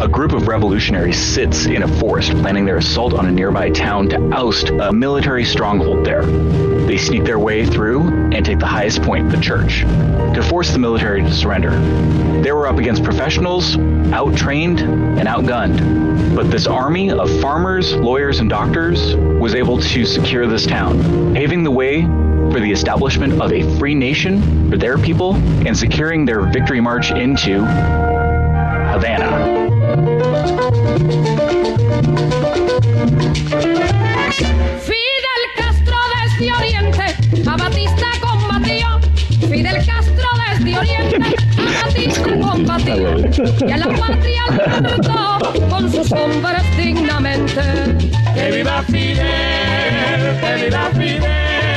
a group of revolutionaries sits in a forest planning their assault on a nearby town to oust a military stronghold there. They sneak their way through and take the highest point, the church, to force the military to surrender. They were up against professionals, out-trained and outgunned. But this army of farmers, lawyers, and doctors was able to secure this town, paving the way for the establishment of a free nation for their people and securing their victory march into Havana. Y a la patria libertó con sus hombres dignamente. Que viva Fidel, que viva Fidel.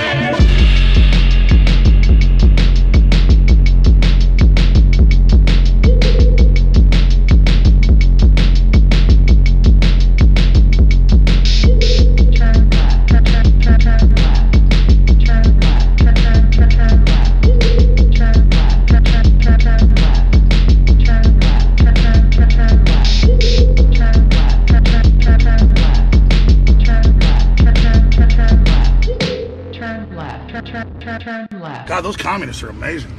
Those communists are amazing.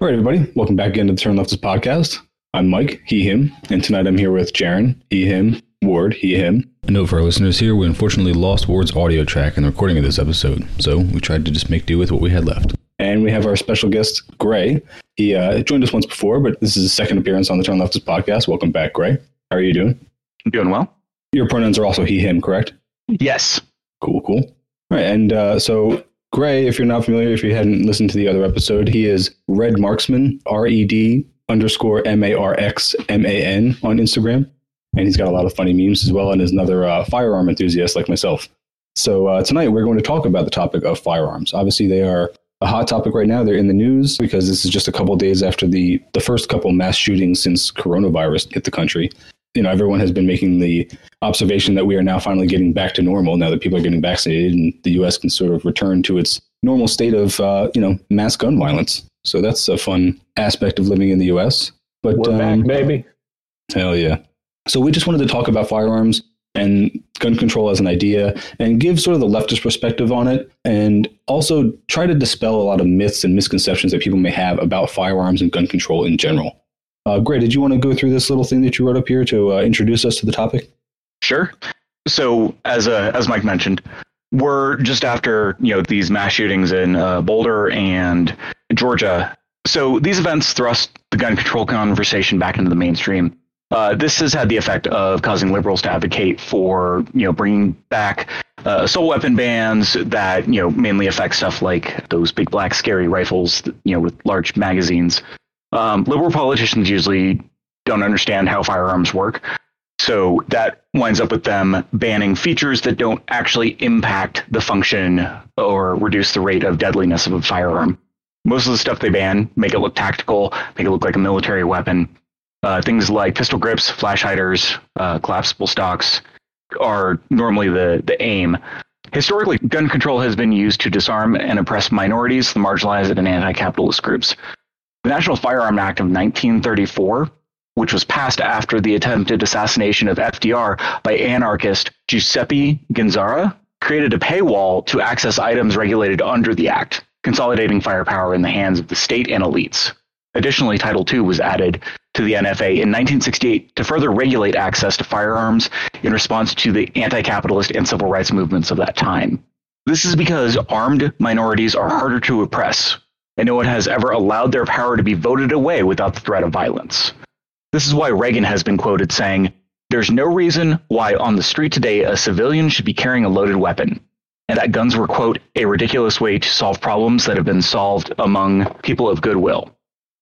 All right, everybody, welcome back into the Turn Leftist podcast. I'm Mike, he, him, and tonight I'm here with Jaron, he, him, Ward, he, him. A note for our listeners here, we unfortunately lost Ward's audio track in the recording of this episode, so we tried to just make do with what we had left. And we have our special guest, Gray. He uh, joined us once before, but this is his second appearance on the Turn Leftist podcast. Welcome back, Gray. How are you doing? Doing well? Your pronouns are also he, him, correct? Yes. Cool, cool. All right, and uh, so Gray, if you're not familiar, if you hadn't listened to the other episode, he is Red Marksman, R E D underscore M A R X M A N on Instagram. And he's got a lot of funny memes as well, and is another uh, firearm enthusiast like myself. So uh, tonight we're going to talk about the topic of firearms. Obviously, they are a hot topic right now. They're in the news because this is just a couple days after the the first couple mass shootings since coronavirus hit the country. You know, everyone has been making the observation that we are now finally getting back to normal now that people are getting vaccinated and the U.S. can sort of return to its normal state of uh, you know mass gun violence. So that's a fun aspect of living in the U.S. But We're um, back, baby. Hell yeah. So we just wanted to talk about firearms and gun control as an idea and give sort of the leftist perspective on it and also try to dispel a lot of myths and misconceptions that people may have about firearms and gun control in general. Uh, Gray, did you want to go through this little thing that you wrote up here to uh, introduce us to the topic? Sure. So as uh, as Mike mentioned, we're just after you know these mass shootings in uh, Boulder and Georgia. So these events thrust the gun control conversation back into the mainstream. Uh, this has had the effect of causing liberals to advocate for you know bringing back uh, assault weapon bans that you know mainly affect stuff like those big black scary rifles you know with large magazines. Um, liberal politicians usually don't understand how firearms work, so that winds up with them banning features that don't actually impact the function or reduce the rate of deadliness of a firearm. Most of the stuff they ban make it look tactical, make it look like a military weapon. Uh, things like pistol grips, flash hiders, uh, collapsible stocks are normally the, the aim. Historically, gun control has been used to disarm and oppress minorities, the marginalized, and anti capitalist groups. The National Firearm Act of 1934, which was passed after the attempted assassination of FDR by anarchist Giuseppe Gonzara, created a paywall to access items regulated under the act, consolidating firepower in the hands of the state and elites. Additionally, Title II was added to the NFA in 1968 to further regulate access to firearms in response to the anti capitalist and civil rights movements of that time. This is because armed minorities are harder to oppress, and no one has ever allowed their power to be voted away without the threat of violence. This is why Reagan has been quoted saying, There's no reason why on the street today a civilian should be carrying a loaded weapon, and that guns were, quote, a ridiculous way to solve problems that have been solved among people of goodwill.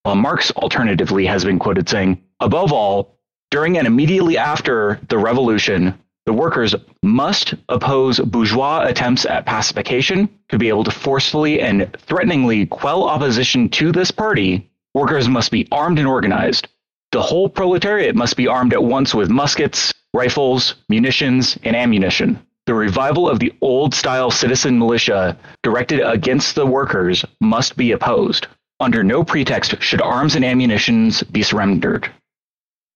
While Marx alternatively has been quoted saying, above all, during and immediately after the revolution, the workers must oppose bourgeois attempts at pacification to be able to forcefully and threateningly quell opposition to this party. Workers must be armed and organized. The whole proletariat must be armed at once with muskets, rifles, munitions, and ammunition. The revival of the old style citizen militia directed against the workers must be opposed. Under no pretext should arms and ammunitions be surrendered.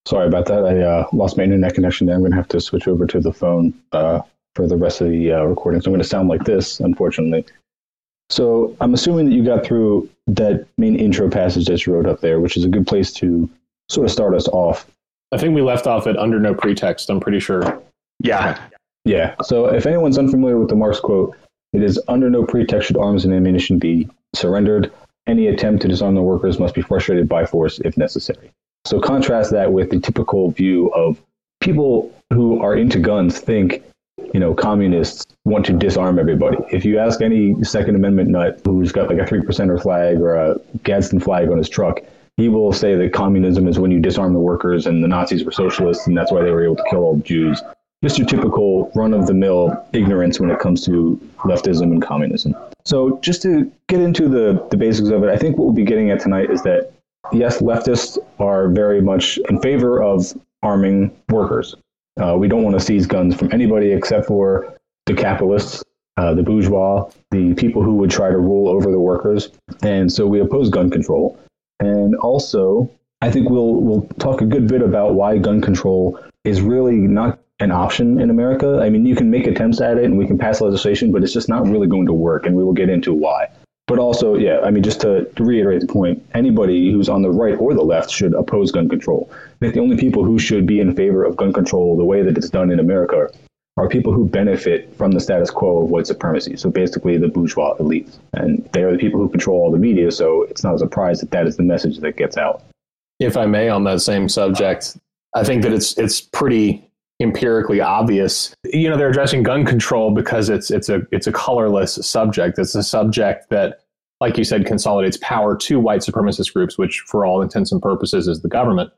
Sorry about that. I uh, lost my internet connection there. I'm going to have to switch over to the phone uh, for the rest of the uh, recording. So I'm going to sound like this, unfortunately. So I'm assuming that you got through that main intro passage that you wrote up there, which is a good place to sort of start us off. I think we left off at under no pretext. I'm pretty sure. Yeah. Yeah. So if anyone's unfamiliar with the Marx quote, it is under no pretext should arms and ammunition be surrendered. Any attempt to disarm the workers must be frustrated by force if necessary. So contrast that with the typical view of people who are into guns think, you know, communists want to disarm everybody. If you ask any Second Amendment nut who's got like a three percenter flag or a Gadsden flag on his truck, he will say that communism is when you disarm the workers and the Nazis were socialists and that's why they were able to kill all the Jews. Just your typical run of the mill ignorance when it comes to leftism and communism. So just to get into the, the basics of it, I think what we'll be getting at tonight is that yes, leftists are very much in favor of arming workers. Uh, we don't want to seize guns from anybody except for the capitalists, uh, the bourgeois, the people who would try to rule over the workers. And so we oppose gun control. And also, I think we'll we'll talk a good bit about why gun control is really not an option in America. I mean, you can make attempts at it and we can pass legislation, but it's just not really going to work. And we will get into why. But also, yeah, I mean, just to, to reiterate the point, anybody who's on the right or the left should oppose gun control. I think the only people who should be in favor of gun control the way that it's done in America are people who benefit from the status quo of white supremacy. So basically, the bourgeois elites. And they are the people who control all the media. So it's not a surprise that that is the message that gets out. If I may, on that same subject, I think that it's it's pretty empirically obvious. You know, they're addressing gun control because it's it's a it's a colorless subject. It's a subject that, like you said, consolidates power to white supremacist groups, which, for all intents and purposes, is the government.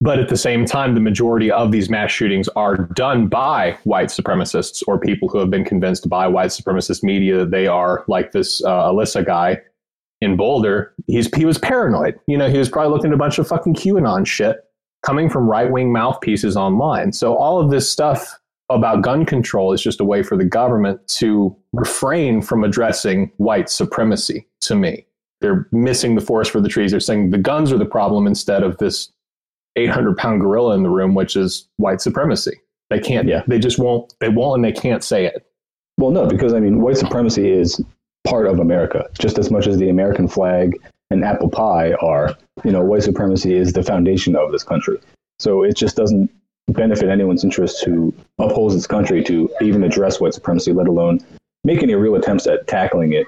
But at the same time, the majority of these mass shootings are done by white supremacists or people who have been convinced by white supremacist media that they are like this uh, Alissa guy in Boulder. He's he was paranoid. You know, he was probably looking at a bunch of fucking QAnon shit coming from right wing mouthpieces online. So all of this stuff about gun control is just a way for the government to refrain from addressing white supremacy to me. They're missing the forest for the trees. They're saying the guns are the problem instead of this 800 pound gorilla in the room, which is white supremacy. They can't, Yeah. they just won't, they won't, and they can't say it. Well, no, because I mean, white supremacy is part of America, just as much as the American flag and apple pie are. You know, white supremacy is the foundation of this country. So it just doesn't benefit anyone's interest who upholds this country to even address white supremacy, let alone make any real attempts at tackling it.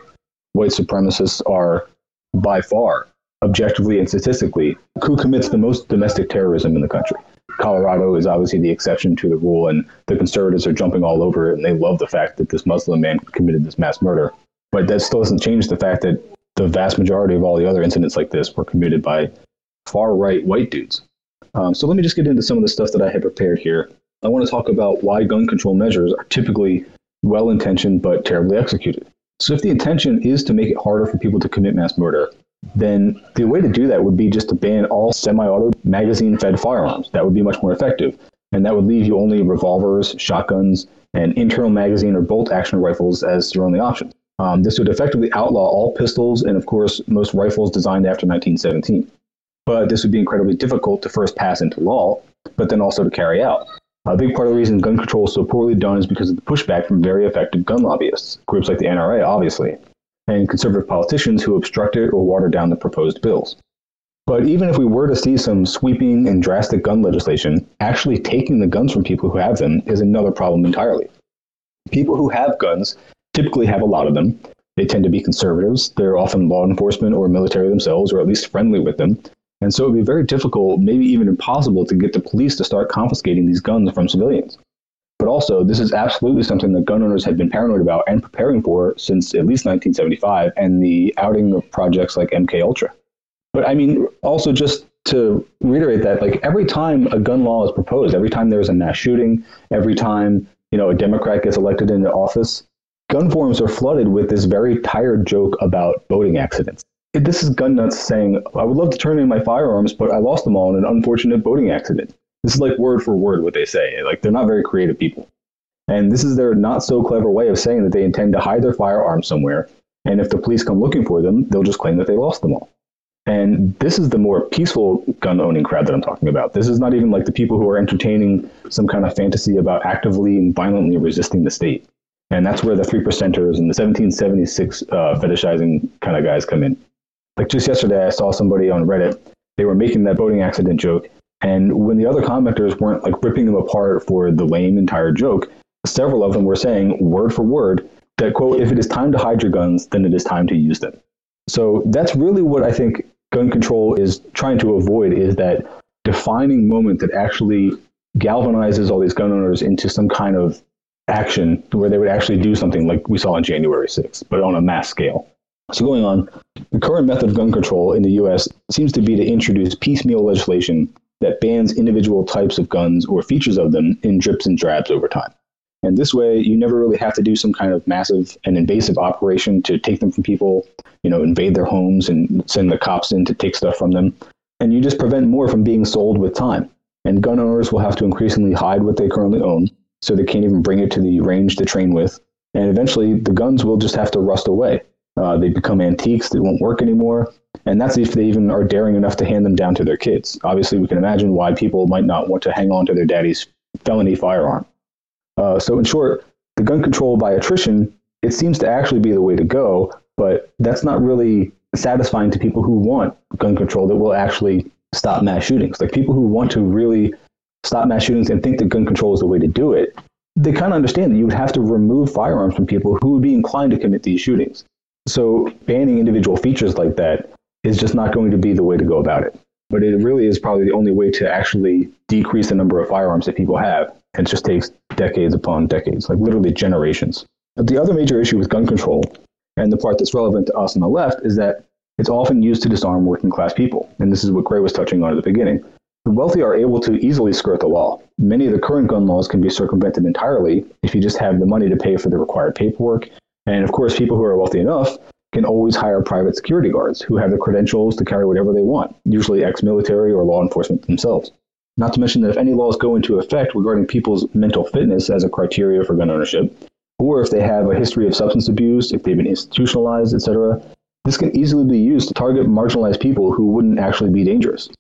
White supremacists are by far, objectively and statistically, who commits the most domestic terrorism in the country. Colorado is obviously the exception to the rule, and the conservatives are jumping all over it, and they love the fact that this Muslim man committed this mass murder. But that still doesn't change the fact that the vast majority of all the other incidents like this were committed by far right white dudes. Um, so let me just get into some of the stuff that I had prepared here. I want to talk about why gun control measures are typically well intentioned but terribly executed. So if the intention is to make it harder for people to commit mass murder, then the way to do that would be just to ban all semi-auto magazine-fed firearms. That would be much more effective, and that would leave you only revolvers, shotguns, and internal magazine or bolt-action rifles as your only options. Um, this would effectively outlaw all pistols and, of course, most rifles designed after 1917. But this would be incredibly difficult to first pass into law, but then also to carry out. A big part of the reason gun control is so poorly done is because of the pushback from very effective gun lobbyists, groups like the NRA, obviously, and conservative politicians who obstructed or watered down the proposed bills. But even if we were to see some sweeping and drastic gun legislation, actually taking the guns from people who have them is another problem entirely. People who have guns typically have a lot of them. They tend to be conservatives. They're often law enforcement or military themselves, or at least friendly with them. And so it would be very difficult, maybe even impossible, to get the police to start confiscating these guns from civilians. But also, this is absolutely something that gun owners have been paranoid about and preparing for since at least 1975 and the outing of projects like MK Ultra. But I mean, also just to reiterate that, like every time a gun law is proposed, every time there's a mass shooting, every time you know a Democrat gets elected into office, gun forums are flooded with this very tired joke about boating accidents. This is gun nuts saying, "I would love to turn in my firearms, but I lost them all in an unfortunate boating accident." This is like word for word what they say. Like they're not very creative people. And this is their not so clever way of saying that they intend to hide their firearms somewhere. And if the police come looking for them, they'll just claim that they lost them all. And this is the more peaceful gun owning crowd that I'm talking about. This is not even like the people who are entertaining some kind of fantasy about actively and violently resisting the state. And that's where the three percenters and the 1776 uh, fetishizing kind of guys come in. Like just yesterday, I saw somebody on Reddit. They were making that boating accident joke. And when the other commenters weren't like ripping them apart for the lame entire joke, several of them were saying word for word that, quote, if it is time to hide your guns, then it is time to use them. So that's really what I think gun control is trying to avoid is that defining moment that actually galvanizes all these gun owners into some kind of action where they would actually do something like we saw on January 6th, but on a mass scale. So, going on, the current method of gun control in the US seems to be to introduce piecemeal legislation that bans individual types of guns or features of them in drips and drabs over time. And this way, you never really have to do some kind of massive and invasive operation to take them from people, you know, invade their homes and send the cops in to take stuff from them. And you just prevent more from being sold with time. And gun owners will have to increasingly hide what they currently own so they can't even bring it to the range to train with. And eventually, the guns will just have to rust away. Uh, they become antiques they won't work anymore. And that's if they even are daring enough to hand them down to their kids. Obviously, we can imagine why people might not want to hang on to their daddy's felony firearm. Uh, so, in short, the gun control by attrition, it seems to actually be the way to go, but that's not really satisfying to people who want gun control that will actually stop mass shootings. Like people who want to really stop mass shootings and think that gun control is the way to do it, they kind of understand that you would have to remove firearms from people who would be inclined to commit these shootings. So banning individual features like that is just not going to be the way to go about it. But it really is probably the only way to actually decrease the number of firearms that people have. And it just takes decades upon decades, like literally generations. But the other major issue with gun control, and the part that's relevant to us on the left, is that it's often used to disarm working class people. And this is what Gray was touching on at the beginning. The wealthy are able to easily skirt the law. Many of the current gun laws can be circumvented entirely if you just have the money to pay for the required paperwork. And of course, people who are wealthy enough can always hire private security guards who have the credentials to carry whatever they want, usually ex military or law enforcement themselves. Not to mention that if any laws go into effect regarding people's mental fitness as a criteria for gun ownership, or if they have a history of substance abuse, if they've been institutionalized, etc., this can easily be used to target marginalized people who wouldn't actually be dangerous.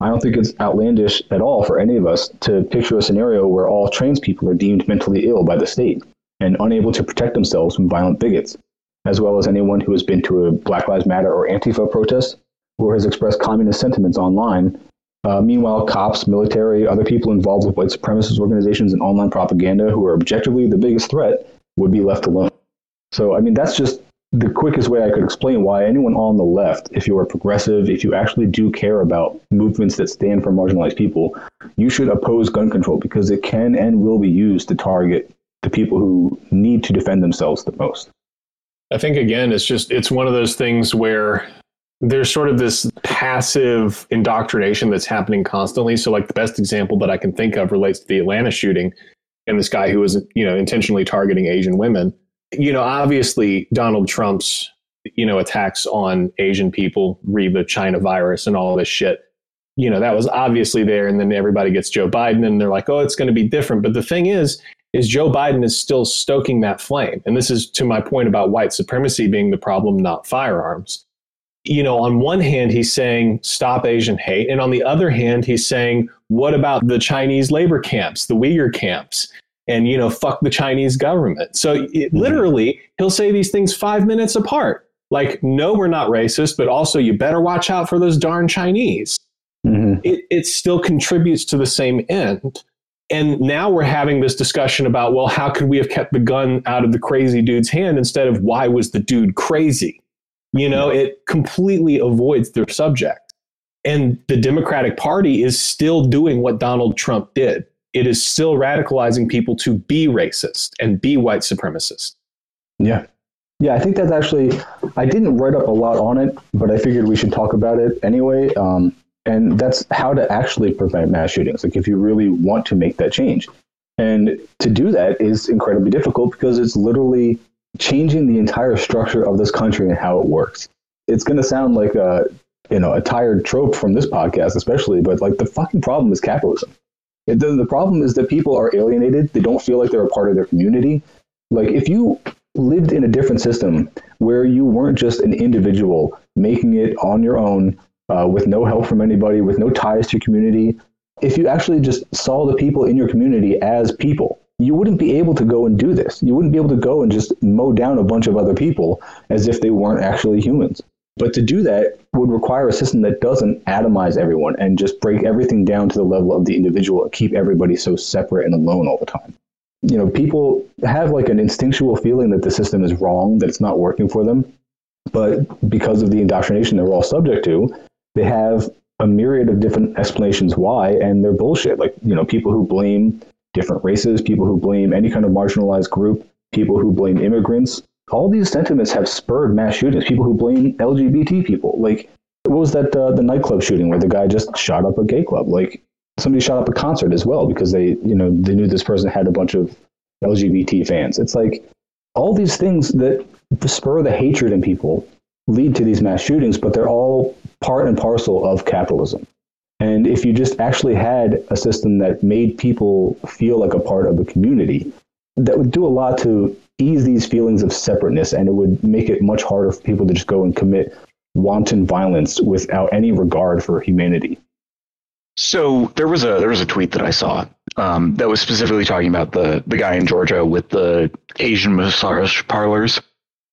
I don't think it's outlandish at all for any of us to picture a scenario where all trans people are deemed mentally ill by the state and unable to protect themselves from violent bigots, as well as anyone who has been to a Black Lives Matter or Antifa protest or has expressed communist sentiments online uh, meanwhile, cops, military, other people involved with white supremacist organizations and online propaganda who are objectively the biggest threat would be left alone. So, I mean, that's just the quickest way I could explain why anyone on the left, if you are progressive, if you actually do care about movements that stand for marginalized people, you should oppose gun control because it can and will be used to target the people who need to defend themselves the most. I think again, it's just it's one of those things where there's sort of this passive indoctrination that's happening constantly. So, like the best example that I can think of relates to the Atlanta shooting and this guy who was, you know, intentionally targeting Asian women. You know, obviously Donald Trump's, you know, attacks on Asian people, re the China virus and all this shit. You know, that was obviously there. And then everybody gets Joe Biden and they're like, oh, it's going to be different. But the thing is, is Joe Biden is still stoking that flame. And this is to my point about white supremacy being the problem, not firearms you know, on one hand, he's saying stop Asian hate. And on the other hand, he's saying, what about the Chinese labor camps, the Uyghur camps? And, you know, fuck the Chinese government. So it, mm-hmm. literally, he'll say these things five minutes apart. Like, no, we're not racist, but also you better watch out for those darn Chinese. Mm-hmm. It, it still contributes to the same end. And now we're having this discussion about, well, how could we have kept the gun out of the crazy dude's hand instead of why was the dude crazy? You know, it completely avoids their subject. And the Democratic Party is still doing what Donald Trump did. It is still radicalizing people to be racist and be white supremacist. Yeah. Yeah, I think that's actually, I didn't write up a lot on it, but I figured we should talk about it anyway. Um, and that's how to actually prevent mass shootings. Like, if you really want to make that change. And to do that is incredibly difficult because it's literally changing the entire structure of this country and how it works. It's going to sound like a you know a tired trope from this podcast, especially, but like the fucking problem is capitalism. The, the problem is that people are alienated. They don't feel like they're a part of their community. Like if you lived in a different system where you weren't just an individual making it on your own, uh, with no help from anybody, with no ties to your community. If you actually just saw the people in your community as people, you wouldn't be able to go and do this. You wouldn't be able to go and just mow down a bunch of other people as if they weren't actually humans. But to do that would require a system that doesn't atomize everyone and just break everything down to the level of the individual and keep everybody so separate and alone all the time. You know, people have like an instinctual feeling that the system is wrong, that it's not working for them. But because of the indoctrination they're all subject to, they have a myriad of different explanations why, and they're bullshit. Like, you know, people who blame different races, people who blame any kind of marginalized group, people who blame immigrants, all these sentiments have spurred mass shootings. People who blame LGBT people, like what was that uh, the nightclub shooting where the guy just shot up a gay club? Like somebody shot up a concert as well because they you know they knew this person had a bunch of LGBT fans. It's like all these things that spur the hatred in people lead to these mass shootings, but they're all part and parcel of capitalism. And if you just actually had a system that made people feel like a part of the community, that would do a lot to ease these feelings of separateness and it would make it much harder for people to just go and commit wanton violence without any regard for humanity. So there was a there was a tweet that I saw um, that was specifically talking about the the guy in Georgia with the Asian massage parlors.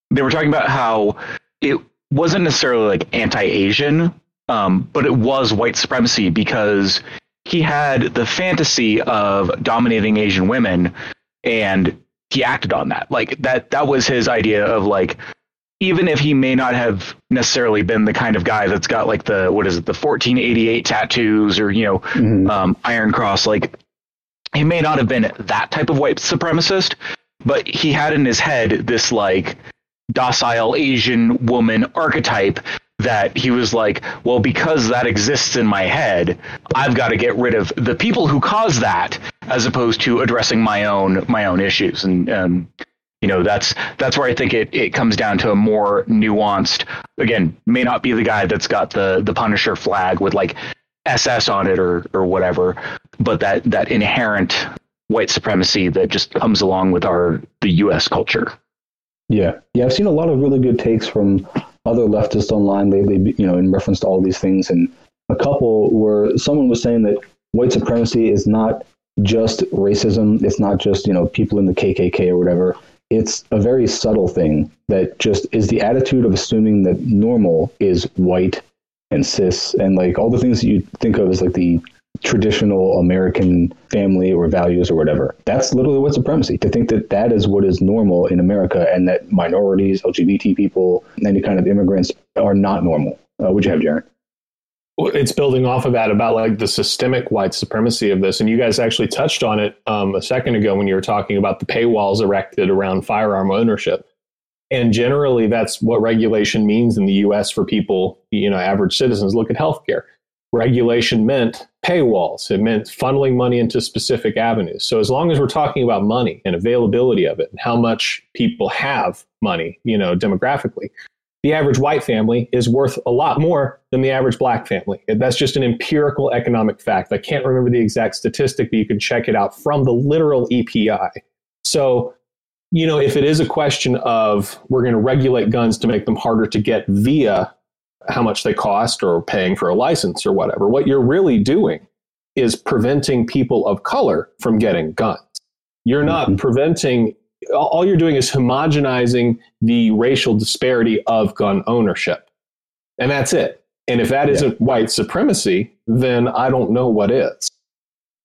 They were talking about how it wasn't necessarily like anti-Asian, um, but it was white supremacy because he had the fantasy of dominating Asian women, and he acted on that. Like that that was his idea of like even if he may not have necessarily been the kind of guy that's got like the what is it the 1488 tattoos or you know mm-hmm. um, Iron Cross like he may not have been that type of white supremacist but he had in his head this like docile Asian woman archetype that he was like, well, because that exists in my head, I've got to get rid of the people who cause that, as opposed to addressing my own my own issues. And um, you know, that's that's where I think it, it comes down to a more nuanced. Again, may not be the guy that's got the the Punisher flag with like SS on it or or whatever, but that that inherent white supremacy that just comes along with our the U.S. culture. Yeah, yeah, I've seen a lot of really good takes from other leftists online lately, you know, in reference to all these things. And a couple where someone was saying that white supremacy is not just racism. It's not just, you know, people in the KKK or whatever. It's a very subtle thing that just is the attitude of assuming that normal is white and cis and like all the things that you think of as like the traditional American family or values or whatever. That's literally white supremacy. To think that that is what is normal in America and that minorities, LGBT people, any kind of immigrants are not normal. Uh, would you have, Jaron? It's building off of that about like the systemic white supremacy of this. And you guys actually touched on it um, a second ago when you were talking about the paywalls erected around firearm ownership. And generally, that's what regulation means in the US for people, you know, average citizens. Look at healthcare regulation meant paywalls. It meant funneling money into specific avenues. So as long as we're talking about money and availability of it and how much people have money, you know, demographically, the average white family is worth a lot more than the average black family. That's just an empirical economic fact. I can't remember the exact statistic, but you can check it out from the literal EPI. So, you know, if it is a question of we're going to regulate guns to make them harder to get via how much they cost or paying for a license or whatever. What you're really doing is preventing people of color from getting guns. You're not mm-hmm. preventing, all you're doing is homogenizing the racial disparity of gun ownership. And that's it. And if that isn't white supremacy, then I don't know what is.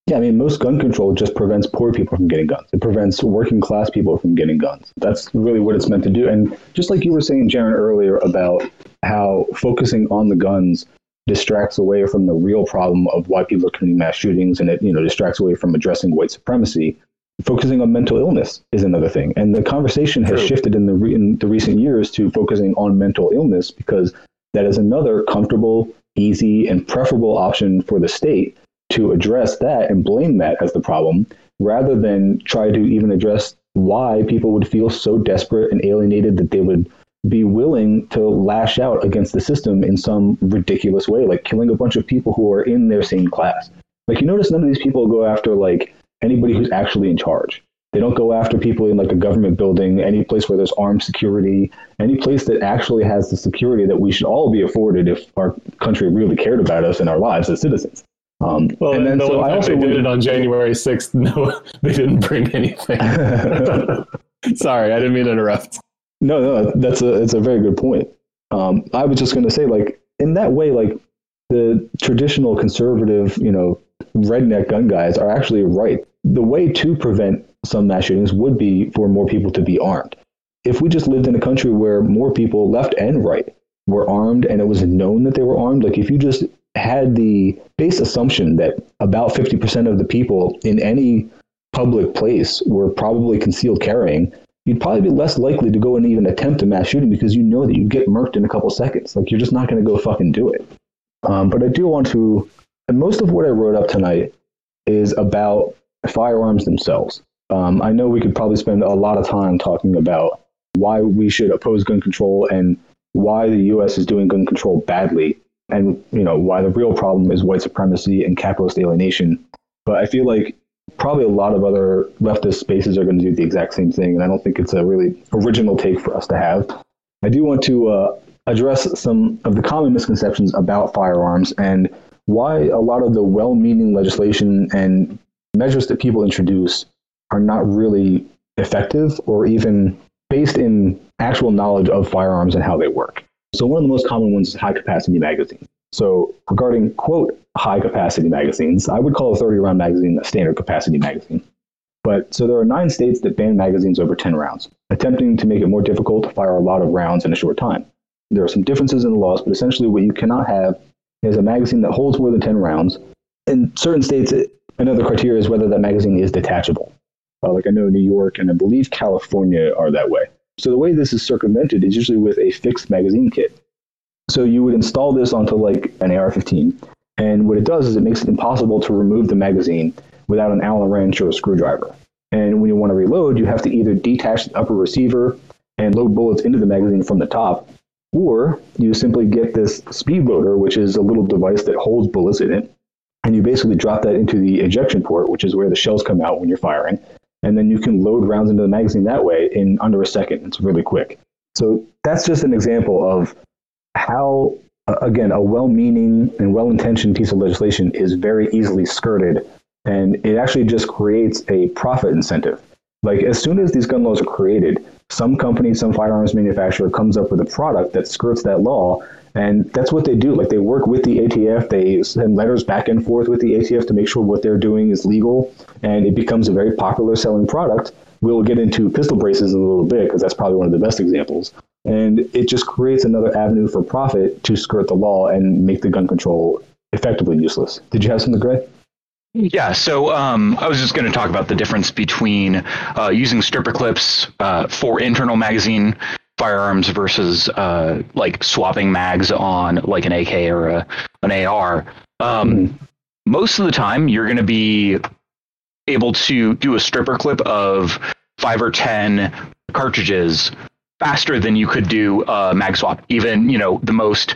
Yeah, I mean, most gun control just prevents poor people from getting guns. It prevents working class people from getting guns. That's really what it's meant to do. And just like you were saying, Jaron, earlier about how focusing on the guns distracts away from the real problem of why people are committing mass shootings, and it you know distracts away from addressing white supremacy. Focusing on mental illness is another thing, and the conversation has True. shifted in the re- in the recent years to focusing on mental illness because that is another comfortable, easy, and preferable option for the state to address that and blame that as the problem rather than try to even address why people would feel so desperate and alienated that they would be willing to lash out against the system in some ridiculous way, like killing a bunch of people who are in their same class. Like you notice none of these people go after like anybody who's actually in charge. They don't go after people in like a government building, any place where there's armed security, any place that actually has the security that we should all be afforded if our country really cared about us and our lives as citizens. Um, Well, and then the so I also they did it on January 6th. No, they didn't bring anything. Sorry, I didn't mean to interrupt. No, no, that's a it's a very good point. Um, I was just going to say, like in that way, like the traditional conservative, you know, redneck gun guys are actually right. The way to prevent some mass shootings would be for more people to be armed. If we just lived in a country where more people, left and right, were armed and it was known that they were armed, like if you just had the base assumption that about 50% of the people in any public place were probably concealed carrying, you'd probably be less likely to go and even attempt a mass shooting because you know that you'd get murked in a couple seconds. Like you're just not going to go fucking do it. Um, but I do want to, and most of what I wrote up tonight is about firearms themselves. Um, I know we could probably spend a lot of time talking about why we should oppose gun control and why the U.S. is doing gun control badly, and you know why the real problem is white supremacy and capitalist alienation. But I feel like probably a lot of other leftist spaces are going to do the exact same thing, and I don't think it's a really original take for us to have. I do want to uh, address some of the common misconceptions about firearms and why a lot of the well-meaning legislation and measures that people introduce are not really effective or even based in actual knowledge of firearms and how they work. So one of the most common ones is high capacity magazines. So regarding quote high capacity magazines, I would call a 30 round magazine a standard capacity magazine. But so there are nine states that ban magazines over 10 rounds, attempting to make it more difficult to fire a lot of rounds in a short time. There are some differences in the laws, but essentially what you cannot have is a magazine that holds more than 10 rounds. In certain states, it, another criteria is whether that magazine is detachable. Uh, like I know New York and I believe California are that way. So the way this is circumvented is usually with a fixed magazine kit. So you would install this onto like an AR-15, and what it does is it makes it impossible to remove the magazine without an Allen wrench or a screwdriver. And when you want to reload, you have to either detach the upper receiver and load bullets into the magazine from the top, or you simply get this speed loader, which is a little device that holds bullets in it, and you basically drop that into the ejection port, which is where the shells come out when you're firing, and then you can load rounds into the magazine that way in under a second. It's really quick. So that's just an example of how, again, a well-meaning and well-intentioned piece of legislation is very easily skirted, and it actually just creates a profit incentive. Like as soon as these gun laws are created, some company, some firearms manufacturer comes up with a product that skirts that law, and that's what they do. Like they work with the ATF, they send letters back and forth with the ATF to make sure what they're doing is legal, and it becomes a very popular selling product. We'll get into pistol braces in a little bit because that's probably one of the best examples. And it just creates another avenue for profit to skirt the law and make the gun control effectively useless. Did you have something, Gray? Yeah, so um, I was just going to talk about the difference between uh, using stripper clips uh, for internal magazine firearms versus uh, like swapping mags on like an AK or a, an AR. Um, Most of the time, you're going to be able to do a stripper clip of five or ten cartridges faster than you could do a mag swap. Even you know the most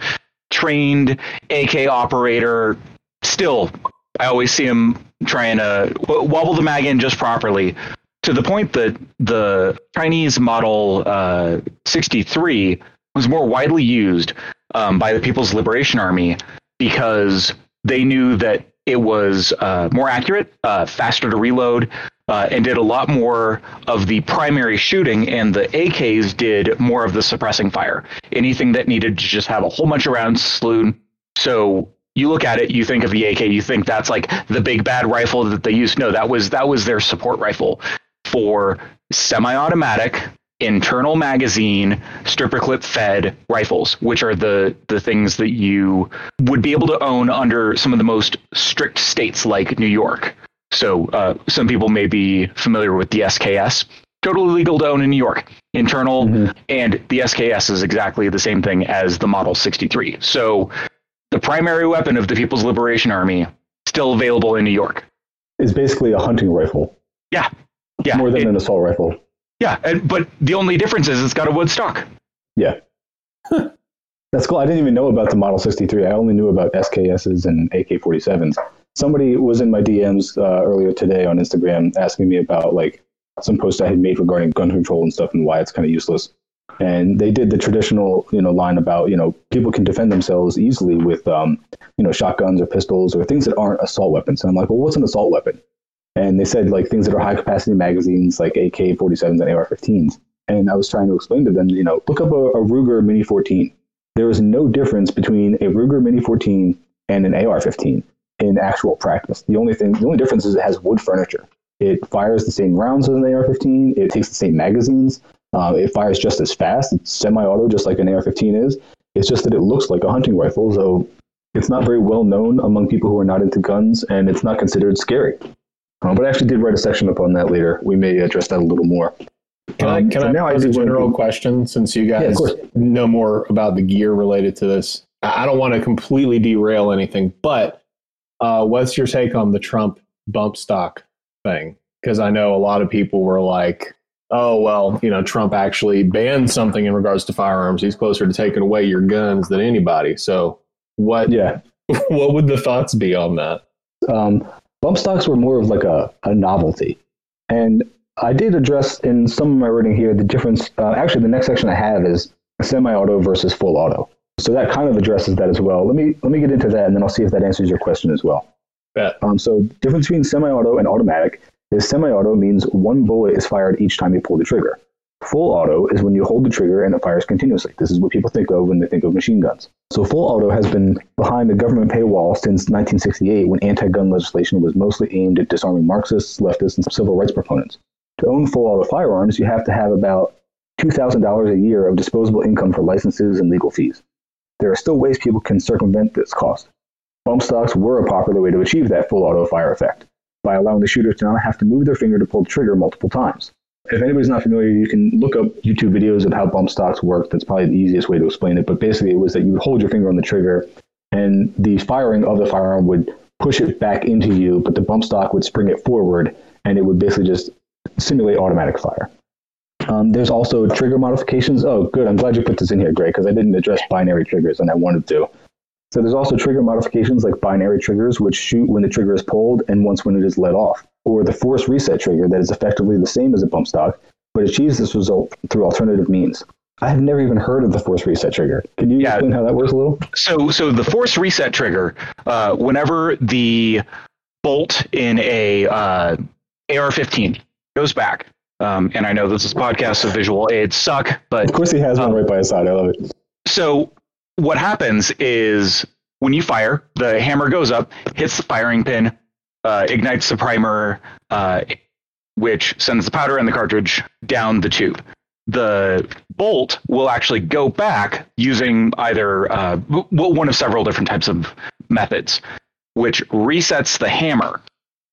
trained AK operator still I always see him trying to wobble the mag in just properly to the point that the Chinese Model uh, 63 was more widely used um, by the People's Liberation Army because they knew that it was uh, more accurate, uh, faster to reload, uh, and did a lot more of the primary shooting, and the AKs did more of the suppressing fire. Anything that needed to just have a whole bunch of rounds slewed. So you look at it, you think of the AK, you think that's like the big bad rifle that they used. No, that was that was their support rifle for semi-automatic internal magazine stripper clip fed rifles which are the the things that you would be able to own under some of the most strict states like New York so uh, some people may be familiar with the SKS totally legal to own in New York internal and the SKS is exactly the same thing as the model 63 so the primary weapon of the People's Liberation Army still available in New York is basically a hunting rifle, yeah yeah more than it- an assault rifle. yeah and, but the only difference is it's got a wood stock Yeah. That's cool. I didn't even know about the Model 63. I only knew about SKSs and AK 47s. Somebody was in my DMs uh, earlier today on Instagram asking me about like some posts I had made regarding gun control and stuff and why it's kind of useless. And they did the traditional, you know, line about, you know, people can defend themselves easily with, um, you know, shotguns or pistols or things that aren't assault weapons. And I'm like, well, what's an assault weapon? And they said like things that are high capacity magazines, like AK 47s and AR 15s. And I was trying to explain to them, you know, look up a, a Ruger Mini 14. There is no difference between a Ruger Mini 14 and an AR 15 in actual practice. The only thing, the only difference is it has wood furniture. It fires the same rounds as an AR-15. It takes the same magazines. Uh, it fires just as fast. It's semi-auto, just like an AR-15 is. It's just that it looks like a hunting rifle, so it's not very well known among people who are not into guns, and it's not considered scary. Uh, but I actually did write a section up on that later. We may address that a little more. Can I Um, can I now I pose a do wanna general be- question since you guys course. know more about the gear related to this? I I don't want to completely derail anything, but uh, what's your take on the Trump bump stock thing? Because I know a lot of people were like, "Oh well, you know, Trump actually banned something in regards to firearms. He's closer to taking away your guns than anybody." So, what Yeah. what would the thoughts be on that? um, bump stocks were more of like a, a novelty. And I did address in some of my writing here the difference. Uh, actually, the next section I have is semi-auto versus full auto. So that kind of addresses that as well. Let me let me get into that, and then I'll see if that answers your question as well. Bet. Um, so difference between semi-auto and automatic is semi-auto means one bullet is fired each time you pull the trigger. Full auto is when you hold the trigger and it fires continuously. This is what people think of when they think of machine guns. So full auto has been behind the government paywall since 1968 when anti-gun legislation was mostly aimed at disarming Marxists, leftists, and civil rights proponents. To own full auto firearms, you have to have about $2,000 a year of disposable income for licenses and legal fees. There are still ways people can circumvent this cost. Bump stocks were a popular way to achieve that full auto fire effect by allowing the shooter to not have to move their finger to pull the trigger multiple times. If anybody's not familiar, you can look up YouTube videos of how bump stocks work. That's probably the easiest way to explain it. But basically, it was that you would hold your finger on the trigger, and the firing of the firearm would push it back into you, but the bump stock would spring it forward, and it would basically just simulate automatic fire. Um, there's also trigger modifications. Oh, good. I'm glad you put this in here, Gray, because I didn't address binary triggers, and I wanted to. So there's also trigger modifications like binary triggers, which shoot when the trigger is pulled and once when it is let off, or the force reset trigger that is effectively the same as a bump stock, but achieves this result through alternative means. I have never even heard of the force reset trigger. Can you Yeah. explain how that works a little? So, so the force reset trigger, uh, whenever the bolt in a uh, AR-15 goes back, um, and I know this is podcast, so visual aids suck, but Of course, he has one right by his side. I love it. so what happens is when you fire, the hammer goes up, hits the firing pin, uh, ignites the primer, uh, which sends the powder and the cartridge down the tube. The bolt will actually go back using either uh, w- one of several different types of methods, which resets the hammer.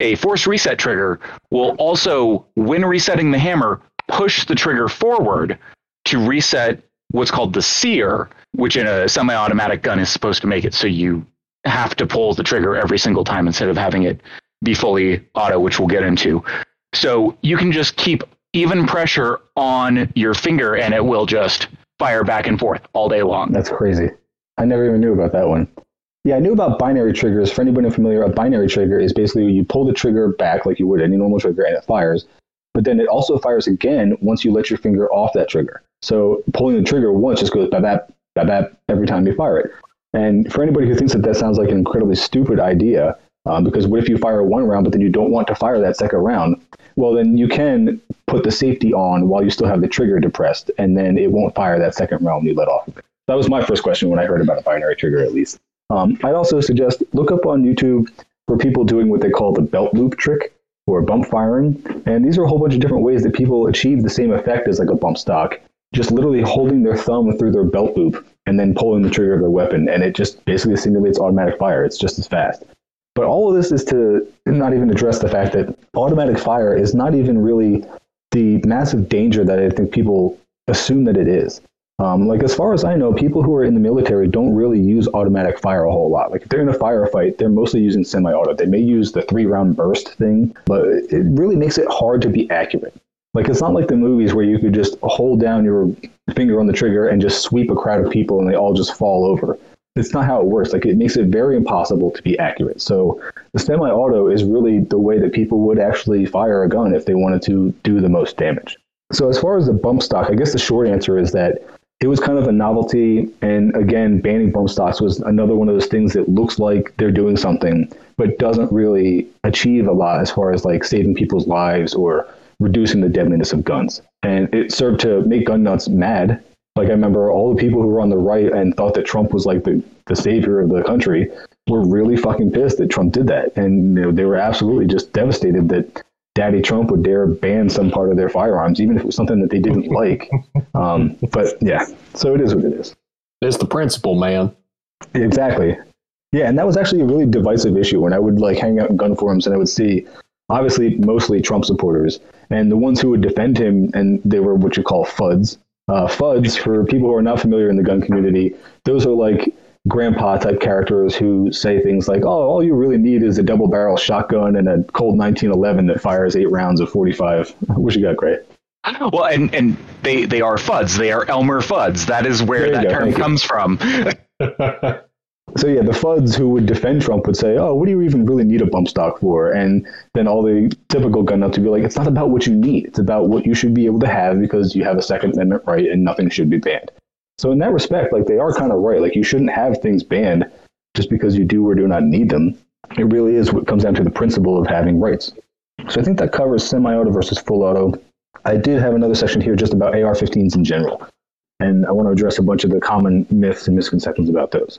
A force reset trigger will also, when resetting the hammer, push the trigger forward to reset what's called the sear, which in a semi-automatic gun is supposed to make it so you have to pull the trigger every single time instead of having it be fully auto, which we'll get into. So you can just keep even pressure on your finger and it will just fire back and forth all day long. That's crazy. I never even knew about that one. Yeah, I knew about binary triggers. For anybody familiar, a binary trigger is basically you pull the trigger back like you would any normal trigger and it fires, but then it also fires again once you let your finger off that trigger. So pulling the trigger once just goes bap bap bap every time you fire it. And for anybody who thinks that that sounds like an incredibly stupid idea, um, because what if you fire one round but then you don't want to fire that second round? Well, then you can put the safety on while you still have the trigger depressed, and then it won't fire that second round you let off. That was my first question when I heard about a binary trigger, at least. Um, I'd also suggest look up on YouTube for people doing what they call the belt loop trick or bump firing. And these are a whole bunch of different ways that people achieve the same effect as like a bump stock, just literally holding their thumb through their belt loop and then pulling the trigger of their weapon. And it just basically simulates automatic fire. It's just as fast. But all of this is to not even address the fact that automatic fire is not even really the massive danger that I think people assume that it is. Um, like as far as I know, people who are in the military don't really use automatic fire a whole lot. Like if they're in a firefight, they're mostly using semi-auto. They may use the three-round burst thing, but it really makes it hard to be accurate. Like it's not like the movies where you could just hold down your finger on the trigger and just sweep a crowd of people and they all just fall over. it's not how it works. Like it makes it very impossible to be accurate. So the semi-auto is really the way that people would actually fire a gun if they wanted to do the most damage. So as far as the bump stock, I guess the short answer is that it was kind of a novelty. And again, banning bump stocks was another one of those things that looks like they're doing something, but doesn't really achieve a lot as far as like saving people's lives or reducing the deadliness of guns. And it served to make gun nuts mad like I remember all the people who were on the right and thought that Trump was like the, the savior of the country were really fucking pissed that Trump did that. And know, they were absolutely just devastated that Daddy Trump would dare ban some part of their firearms, even if it was something that they didn't like. Um, but yeah, so it is what it is. It's the principle, man. Exactly. Yeah, and that was actually a really divisive issue when I would like hang out in gun forums and I would see obviously mostly Trump supporters and the ones who would defend him and they were what you call FUDs, uh, FUDs, for people who are not familiar in the gun community, those are like grandpa type characters who say things like, "Oh, all you really need is a double barrel shotgun and a Colt 1911 that fires eight rounds of 45." What you got, Gray? Well, and and they they are FUDs. They are Elmer FUDs. That is where that go. term Thank you. comes from. So yeah, the FUDs who would defend Trump would say, "Oh, what do you even really need a bump stock for?" And then all the typical gun nuts would be like, "It's not about what you need. It's about what you should be able to have because you have a Second Amendment right, and nothing should be banned." So in that respect, like they are kind of right. Like you shouldn't have things banned just because you do or do not need them. It really is what comes down to the principle of having rights. So I think that covers semi-auto versus full auto. I did have another section here just about AR-15s in general, and I want to address a bunch of the common myths and misconceptions about those.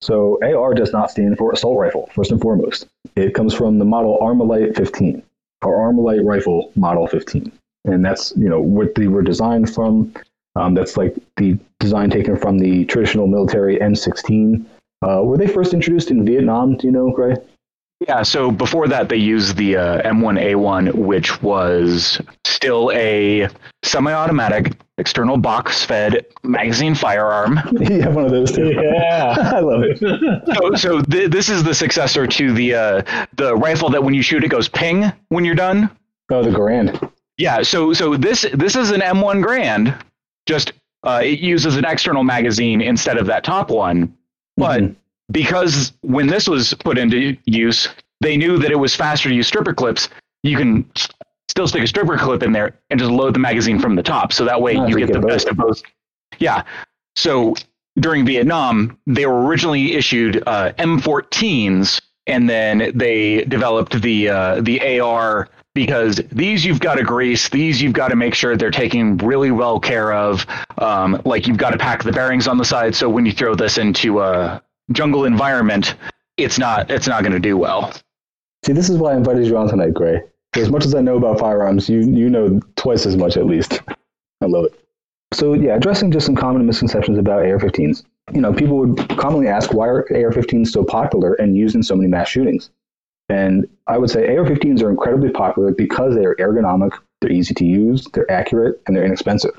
So AR does not stand for assault rifle, first and foremost. It comes from the model Armalite 15, or Armalite rifle model 15. And that's, you know, what they were designed from. Um, that's like the design taken from the traditional military M16. Uh, were they first introduced in Vietnam? Do you know, Gray? Yeah, so before that, they used the uh, M1A1, which was still a semi automatic, external box fed magazine firearm. you have one of those too. Yeah. I love it. So, so th- this is the successor to the uh, the rifle that when you shoot, it goes ping when you're done. Oh, the Garand. Yeah, so so this this is an M1 Garand, just uh, it uses an external magazine instead of that top one. But Mhm. because when this was put into use, they knew that it was faster to use stripper clips. You can still stick a stripper clip in there and just load the magazine from the top, so that way Ah, you get get the both. best of both. Yeah. So during Vietnam, they were originally issued uh, M14s, and then they developed the uh, the AR because these you've got to grease, these you've got to make sure they're taken really well care of. Um, like you've got to pack the bearings on the side, so when you throw this into a jungle environment, it's not it's not going to do well. See, this is why I invited you on tonight, Gray. As much as I know about firearms, you you know twice as much at least. I love it. So yeah, addressing just some common misconceptions about AR-15s. You know, people would commonly ask why are AR-15s so popular and used in so many mass shootings. And I would say AR-15s are incredibly popular because they are ergonomic, they're easy to use, they're accurate, and they're inexpensive.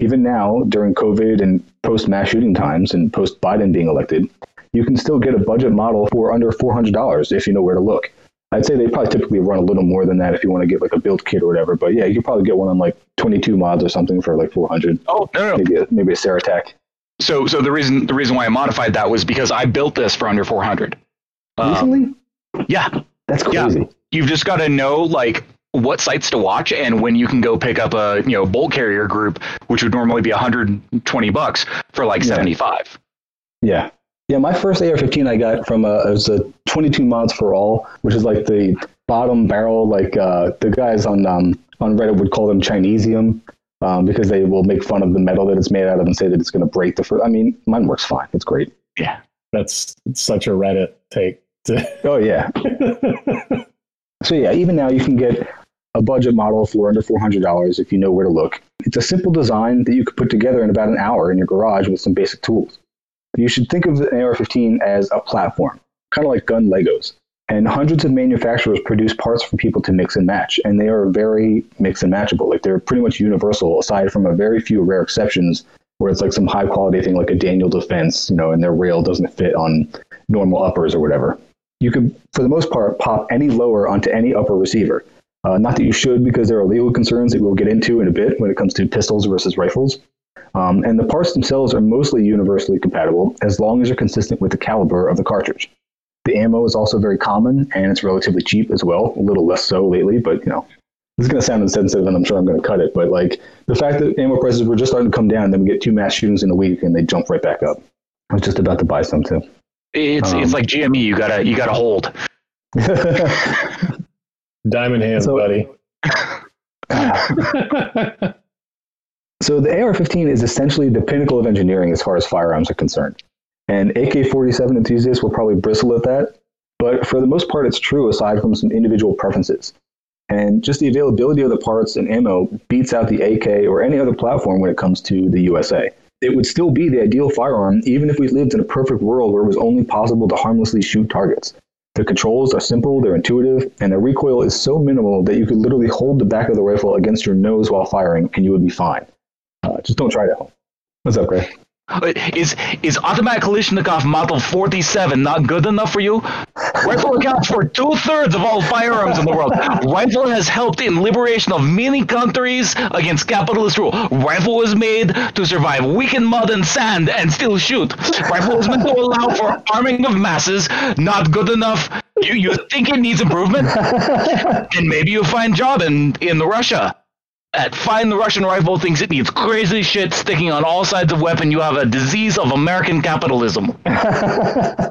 Even now, during COVID and post mass shooting times and post Biden being elected, you can still get a budget model for under $400 if you know where to look. I'd say they probably typically run a little more than that if you want to get like a build kit or whatever. But yeah, you could probably get one on like 22 mods or something for like 400. Oh no, no. Maybe a, maybe a Saratac. So so the reason the reason why I modified that was because I built this for under 400. Um, Recently? Yeah, That's yeah. crazy. you've just got to know like what sites to watch and when you can go pick up a you know bolt carrier group which would normally be 120 bucks for like Yeah. 75 Yeah. Yeah, my first AR-15 I got from a, it was a 22 mods for all, which is like the bottom barrel, like uh, the guys on um, on Reddit would call them Chinesium um, because they will make fun of the metal that it's made out of and say that it's going to break the. Fir- I mean, mine works fine. It's great. yeah That's such a Reddit take. Oh yeah. So yeah, even now you can get a budget model for under four hundred dollars if you know where to look. It's a simple design that you could put together in about an hour in your garage with some basic tools. You should think of the AR-15 as a platform, kind of like gun Legos. And hundreds of manufacturers produce parts for people to mix and match, and they are very mix and matchable. Like they're pretty much universal, aside from a very few rare exceptions where it's like some high quality thing like a Daniel Defense, you know, and their rail doesn't fit on normal uppers or whatever you could, for the most part, pop any lower onto any upper receiver. Uh, not that you should, because there are legal concerns that we'll get into in a bit when it comes to pistols versus rifles. Um, and the parts themselves are mostly universally compatible as long as you're consistent with the caliber of the cartridge. The ammo is also very common and it's relatively cheap as well. A little less so lately, but you know, this is going to sound insensitive and I'm sure I'm going to cut it. But like the fact that ammo prices were just starting to come down, then we get two mass shootings in a week and they jump right back up. I was just about to buy some too. It's Um, it's like GME. You gotta you gotta hold. Diamond hands, So- buddy. So the AR-15 is essentially the pinnacle of engineering as far as firearms are concerned. And AK-47 enthusiasts will probably bristle at that, but for the most part, it's true aside from some individual preferences. And just the availability of the parts and ammo beats out the AK or any other platform when it comes to the USA. It would still be the ideal firearm even if we lived in a perfect world where it was only possible to harmlessly shoot targets. The controls are simple, they're intuitive, and the recoil is so minimal that you could literally hold the back of the rifle against your nose while firing and you would be fine. Uh, just don't try it at home. What's up, Gray? Is is automatic Kalashnikov Model 47 not good enough for you? Rifle accounts for two thirds of all firearms in the world. Rifle has helped in liberation of many countries against capitalist rule. Rifle was made to survive weak in mud and sand and still shoot. Rifle was meant to allow for arming of masses. Not good enough. You you think it needs improvement? and maybe you find job in in Russia. At find the Russian rifle thinks it needs crazy shit sticking on all sides of weapon. You have a disease of American capitalism. I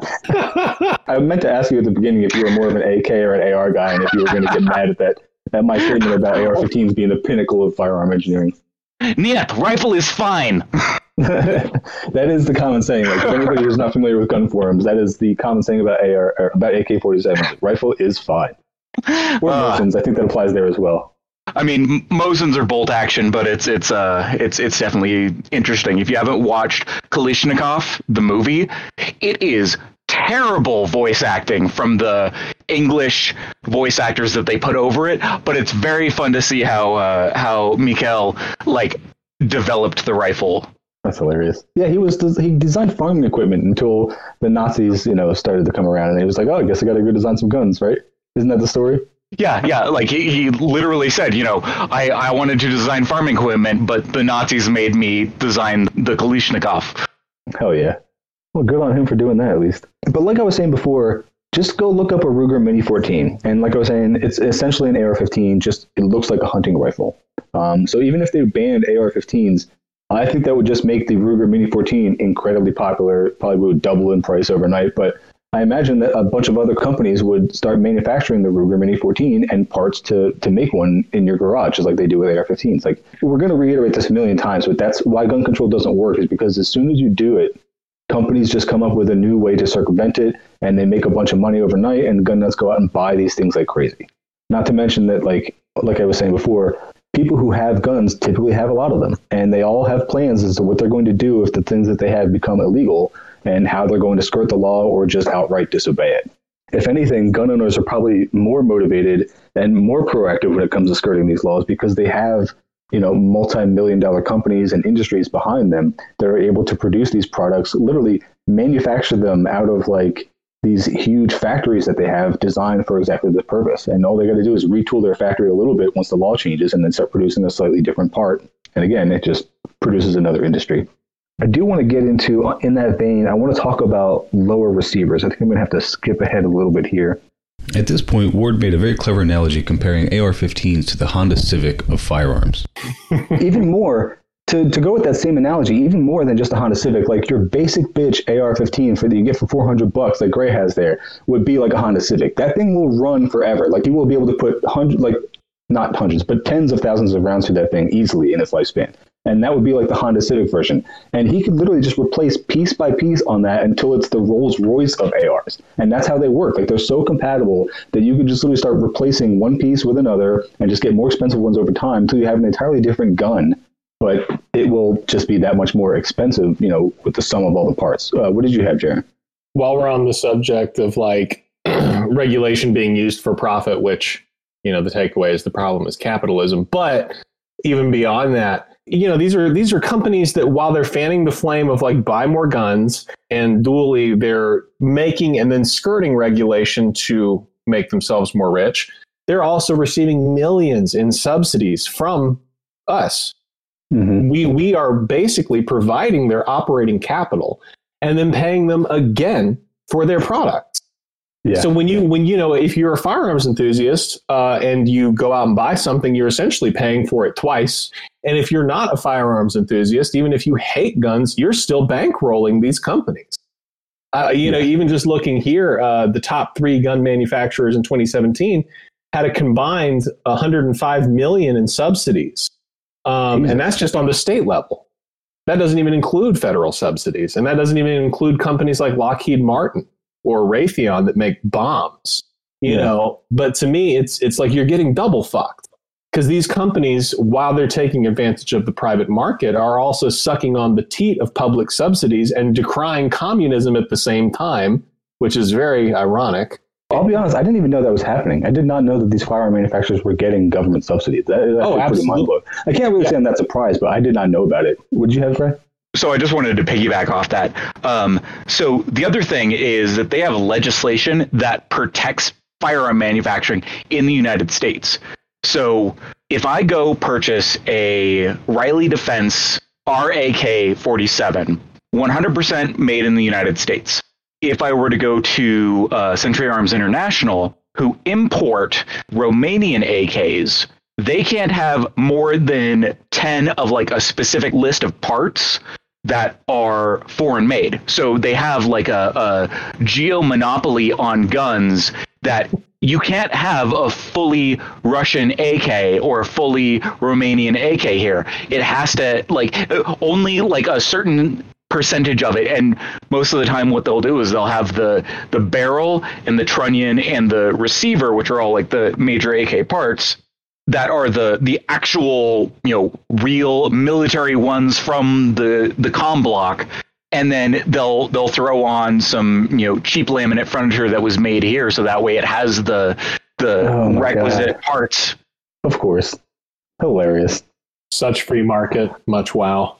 meant to ask you at the beginning if you were more of an AK or an AR guy, and if you were going to get mad at that at my statement about AR-15s being the pinnacle of firearm engineering. Niet, rifle is fine. that is the common saying. Like, for anybody who's not familiar with gun forums, that is the common saying about AR or about AK-47. Rifle is fine. Or Uh. I think that applies there as well. I mean, Mosins are bolt action, but it's it's uh it's it's definitely interesting. If you haven't watched Kalashnikov, the movie, it is terrible voice acting from the English voice actors that they put over it, but it's very fun to see how uh, how Mikhail like developed the rifle. That's hilarious. Yeah, he was he designed farming equipment until the Nazis, you know, started to come around, and he was like, "Oh, I guess I got to go design some guns, right?" Isn't that the story? Yeah, yeah. Like he, he literally said, you know, I, I wanted to design farming equipment, but the Nazis made me design the Kalashnikov. Hell yeah. Well, good on him for doing that at least. But like I was saying before, just go look up a Ruger Mini 14. And like I was saying, it's essentially an AR-15. Just it looks like a hunting rifle. Um, so even if they banned AR-15s, I think that would just make the Ruger Mini 14 incredibly popular. Probably would double in price overnight. But I imagine that a bunch of other companies would start manufacturing the Ruger Mini 14 and parts to to make one in your garage, just like they do with AR-15s. Like we're going to reiterate this a million times, but that's why gun control doesn't work. Is because as soon as you do it, companies just come up with a new way to circumvent it, and they make a bunch of money overnight, and gun nuts go out and buy these things like crazy. Not to mention that, like like I was saying before, people who have guns typically have a lot of them, and they all have plans as to what they're going to do if the things that they have become illegal, and how they're going to skirt the law or just outright disobey it. If anything, gun owners are probably more motivated and more proactive when it comes to skirting these laws because they have you know multi-million dollar companies and industries behind them that are able to produce these products literally manufacture them out of like these huge factories that they have designed for exactly this purpose. And all they got to do is retool their factory a little bit once the law changes and then start producing a slightly different part. And again it just produces another industry i do want to get into uh, in that vein i want to talk about lower receivers i think i'm going to have to skip ahead a little bit here At this point, Ward made a very clever analogy comparing AR 15s to the Honda Civic of firearms. even more to, to go with that same analogy, even more than just a Honda Civic, like your basic bitch AR-15 for that you get for 400 bucks that Gray has there would be like a Honda Civic. That thing will run forever. Like you will be able to put hundred, like not hundreds, but tens of thousands of rounds through that thing easily in its lifespan. And that would be like the Honda Civic version. And he could literally just replace piece by piece on that until it's the Rolls Royce of ARs. And that's how they work. Like they're so compatible that you could just literally start replacing one piece with another and just get more expensive ones over time until you have an entirely different gun. But it will just be that much more expensive, you know, with the sum of all the parts. Uh, what did you have, Jaron? While we're on the subject of like regulation being used for profit, which, you know, the takeaway is the problem is capitalism. But even beyond that, you know, these are these are companies that while they're fanning the flame of like buy more guns and dually they're making and then skirting regulation to make themselves more rich, they're also receiving millions in subsidies from us Mhm. We we are basically providing their operating capital and then paying them again for their products. Yeah. So when you when you know if you're a firearms enthusiast uh, and you go out and buy something, you're essentially paying for it twice. And if you're not a firearms enthusiast, even if you hate guns, you're still bankrolling these companies. Uh, you know, even just looking here, uh, the top three gun manufacturers in 2017 had a combined 105 million in subsidies, um, and that's just on the state level. That doesn't even include federal subsidies, and that doesn't even include companies like Lockheed Martin or Raytheon that make bombs. You Yeah. know, but to me, it's it's like you're getting double fucked because these companies, while they're taking advantage of the private market, are also sucking on the teat of public subsidies and decrying communism at the same time, which is very ironic. I'll be honest, I didn't even know that was happening. I did not know that these firearm manufacturers were getting government subsidies. That is oh, pretty absolutely. I can't really say I'm that surprised, but I did not know about it. Would you have, Gray? So I just wanted to piggyback off that. Um, so the other thing is that they have legislation that protects firearm manufacturing in the United States. So if I go purchase a Riley Defense RAK 47, 100% made in the United States. If I were to go to uh, Century Arms International, who import Romanian AKs, they can't have more than 10 of like a specific list of parts that are foreign made. So they have like a, a geo monopoly on guns that you can't have a fully Russian AK or a fully Romanian AK here. It has to like only like a certain percentage of it and most of the time what they'll do is they'll have the the barrel and the trunnion and the receiver which are all like the major AK parts that are the the actual you know real military ones from the the com block and then they'll they'll throw on some you know cheap laminate furniture that was made here so that way it has the the Oh requisite God. parts Of course. Hilarious. Such free market, much wow.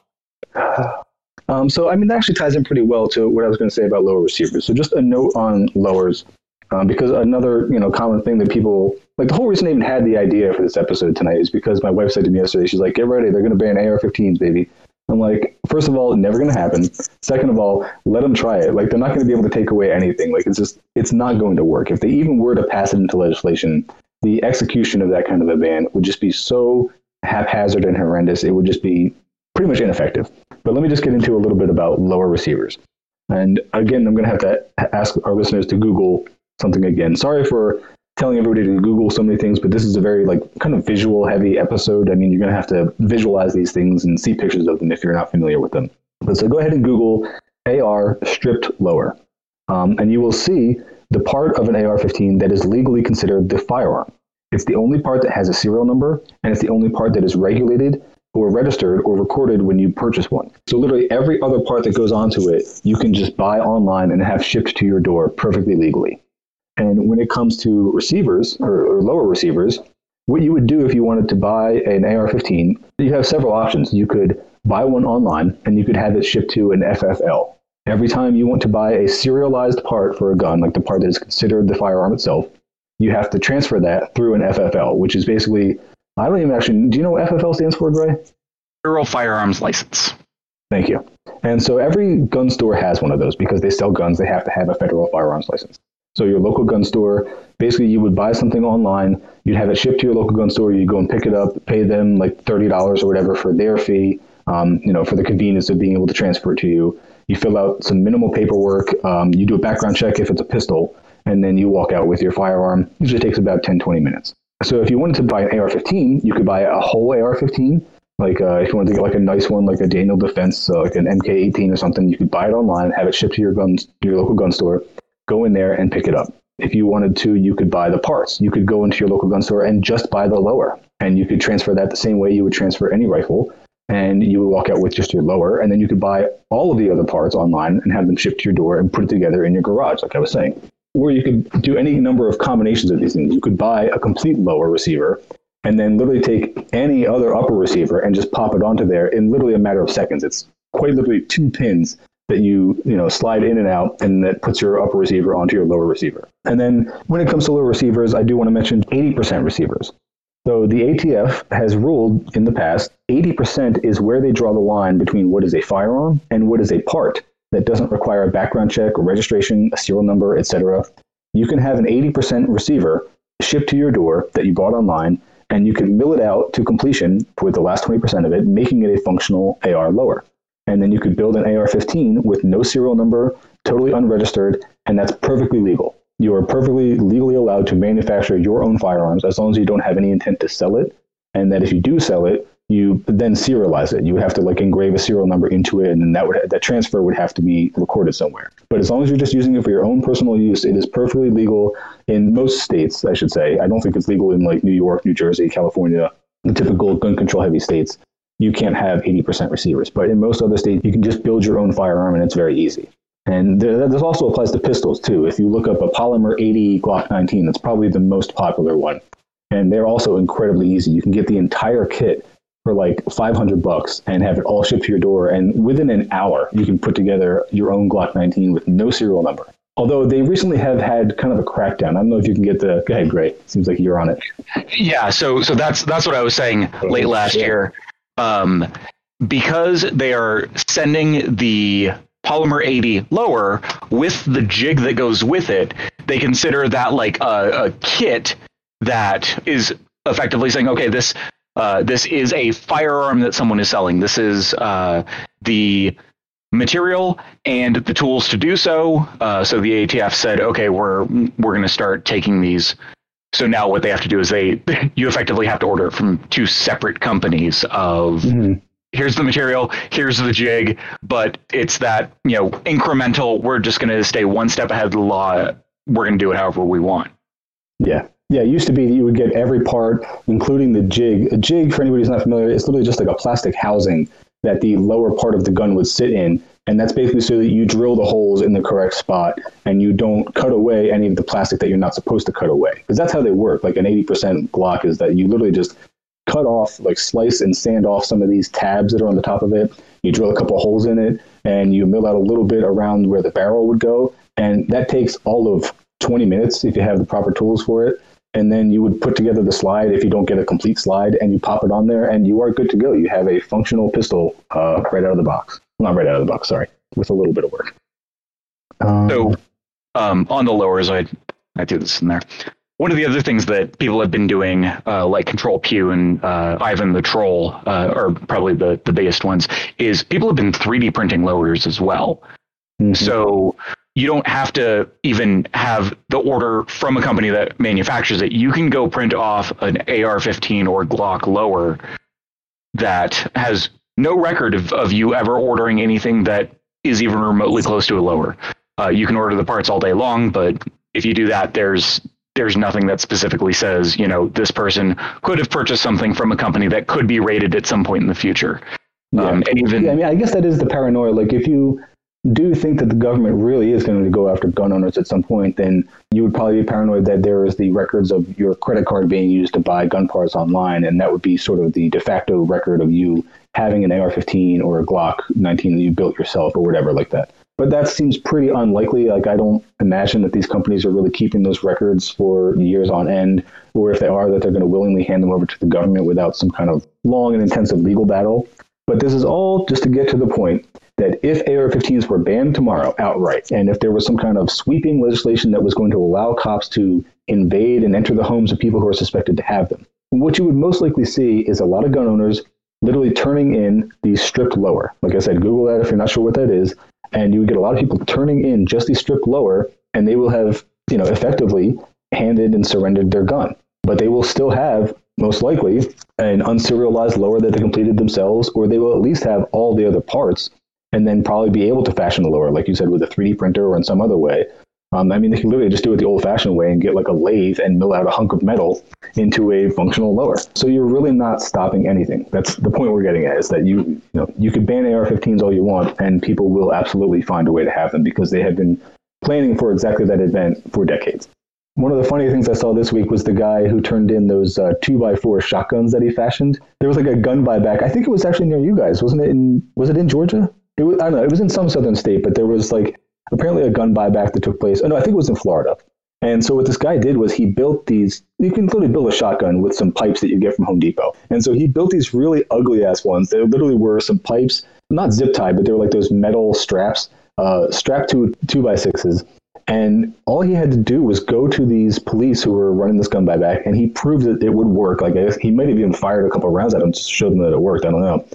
Um, so, I mean, that actually ties in pretty well to what I was going to say about lower receivers. So, just a note on lowers, um, because another you know common thing that people like the whole reason I even had the idea for this episode tonight is because my wife said to me yesterday, she's like, "Get ready, they're going to ban AR-15s, baby." I'm like, first of all, never going to happen. Second of all, let them try it. Like, they're not going to be able to take away anything. Like, it's just, it's not going to work. If they even were to pass it into legislation, the execution of that kind of a ban would just be so haphazard and horrendous. It would just be pretty much ineffective. But let me just get into a little bit about lower receivers. And again, I'm going to have to ask our listeners to Google something again. Sorry for telling everybody to Google so many things, but this is a very like kind of visual heavy episode. I mean, you're going to have to visualize these things and see pictures of them if you're not familiar with them. But so go ahead and Google AR stripped lower, um, and you will see the part of an AR-15 that is legally considered the firearm. It's the only part that has a serial number, and it's the only part that is regulated or registered or recorded when you purchase one. So literally every other part that goes onto it, you can just buy online and have shipped to your door perfectly legally. And when it comes to receivers or, or lower receivers, what you would do if you wanted to buy an AR-15, you have several options. You could buy one online and you could have it shipped to an FFL. Every time you want to buy a serialized part for a gun, like the part that is considered the firearm itself, you have to transfer that through an FFL, which is basically I don't even actually. Do you know what FFL stands for, Gray? federal firearms license Thank you. And so every gun store has one of those because they sell guns. They have to have a federal firearms license. So your local gun store, basically, you would buy something online. You'd have it shipped to your local gun store. you'd go and pick it up, pay them like thirty dollars or whatever for their fee. Um, you know, for the convenience of being able to transfer it to you. You fill out some minimal paperwork. Um, you do a background check if it's a pistol, and then you walk out with your firearm. Usually takes about 10, 20 minutes. So if you wanted to buy an AR-15, you could buy a whole AR-15. Like uh, if you wanted to get like a nice one, like a Daniel Defense, uh, like an MK18 or something, you could buy it online, have it shipped to your gun, to your local gun store, go in there and pick it up. If you wanted to, you could buy the parts. You could go into your local gun store and just buy the lower, and you could transfer that the same way you would transfer any rifle. And you would walk out with just your lower, and then you could buy all of the other parts online and have them shipped to your door and put it together in your garage, like I was saying or you could do any number of combinations of these things. You could buy a complete lower receiver and then literally take any other upper receiver and just pop it onto there in literally a matter of seconds. It's quite literally two pins that you you know slide in and out and that puts your upper receiver onto your lower receiver. And then when it comes to lower receivers, I do want to mention 80% receivers. So the ATF has ruled in the past 80% is where they draw the line between what is a firearm and what is a part that doesn't require a background check, a registration, a serial number, etc. You can have an 80% receiver shipped to your door that you bought online, and you can mill it out to completion with the last 20% of it, making it a functional AR lower. And then you could build an AR 15 with no serial number, totally unregistered, and that's perfectly legal. You are perfectly legally allowed to manufacture your own firearms as long as you don't have any intent to sell it. And that if you do sell it, you then serialize it. You would have to like engrave a serial number into it, and then that would that transfer would have to be recorded somewhere. But as long as you're just using it for your own personal use, it is perfectly legal in most states. I should say. I don't think it's legal in like New York, New Jersey, California, the typical gun control heavy states. You can't have 80% receivers, but in most other states, you can just build your own firearm, and it's very easy. And this also applies to pistols too. If you look up a Polymer 80 Glock 19, that's probably the most popular one. And they're also incredibly easy. You can get the entire kit for like 500 bucks and have it all shipped to your door. And within an hour, you can put together your own Glock 19 with no serial number. Although they recently have had kind of a crackdown. I don't know if you can get the. Go ahead, Gray. Seems like you're on it. Yeah. So so that's that's what I was saying late last year. Um, because they are sending the polymer 80 lower with the jig that goes with it, they consider that like a, a kit that is effectively saying, okay, this uh, this is a firearm that someone is selling. This is uh, the material and the tools to do so. Uh, so the ATF said, okay, we're we're going to start taking these. So now what they have to do is they you effectively have to order it from two separate companies of mm-hmm here's the material, here's the jig, but it's that, you know, incremental, we're just going to stay one step ahead of the law. We're going to do it however we want. Yeah. Yeah, it used to be that you would get every part, including the jig. A jig, for anybody who's not familiar, it's literally just like a plastic housing that the lower part of the gun would sit in. And that's basically so that you drill the holes in the correct spot and you don't cut away any of the plastic that you're not supposed to cut away. Because that's how they work. Like an 80% Glock is that you literally just cut off, like slice and sand off some of these tabs that are on the top of it. You drill a couple holes in it and you mill out a little bit around where the barrel would go. And that takes all of 20 minutes if you have the proper tools for it. And then you would put together the slide if you don't get a complete slide and you pop it on there and you are good to go. You have a functional pistol uh, right out of the box. Not right out of the box, sorry, with a little bit of work. Um, so um, on the lowers, I, I threw this in there one of the other things that people have been doing, uh, like Control Q and uh, Ivan the Troll, uh, are probably the, the biggest ones, is people have been 3D printing lowers as well. Mm-hmm. So you don't have to even have the order from a company that manufactures it. You can go print off an AR 15 or Glock lower that has no record of, of you ever ordering anything that is even remotely close to a lower. Uh, you can order the parts all day long, but if you do that, there's there's nothing that specifically says, you know, this person could have purchased something from a company that could be rated at some point in the future. Yeah. Um, and even yeah, I mean, I guess that is the paranoia. Like, if you do think that the government really is going to go after gun owners at some point, then you would probably be paranoid that there is the records of your credit card being used to buy gun parts online, and that would be sort of the de facto record of you having an AR-15 or a Glock 19 that you built yourself or whatever like that but that seems pretty unlikely. Like, I don't imagine that these companies are really keeping those records for years on end, or if they are, that they're going to willingly hand them over to the government without some kind of long and intensive legal battle. But this is all just to get to the point that if AR 15s were banned tomorrow outright, and if there was some kind of sweeping legislation that was going to allow cops to invade and enter the homes of people who are suspected to have them, what you would most likely see is a lot of gun owners literally turning in the stripped lower. Like I said, Google that if you're not sure what that is and you would get a lot of people turning in just the stripped lower, and they will have, you know, effectively handed and surrendered their gun. But they will still have, most likely, an unserialized lower that they completed themselves, or they will at least have all the other parts, and then probably be able to fashion the lower, like you said, with a 3D printer or in some other way. Um, I mean, they can literally just do it the old-fashioned way and get like a lathe and mill out a hunk of metal into a functional lower. So you're really not stopping anything. That's the point we're getting at is that you, you know, you could ban AR-15s all you want, and people will absolutely find a way to have them because they have been planning for exactly that event for decades. One of the funny things I saw this week was the guy who turned in those uh, two by four shotguns that he fashioned. There was like a gun buyback. I think it was actually near you guys, wasn't it? In was it in Georgia? It was, I don't know. It was in some southern state, but there was like apparently a gun buyback that took place. Oh, no, I think it was in Florida. And so what this guy did was he built these. You can literally build a shotgun with some pipes that you get from Home Depot. And so he built these really ugly ass ones. They literally were some pipes, not zip tied, but they were like those metal straps uh, strapped to two by sixes. And all he had to do was go to these police who were running this gun buyback, and he proved that it would work. Like he might have even fired a couple rounds at them to show them that it worked. I don't know.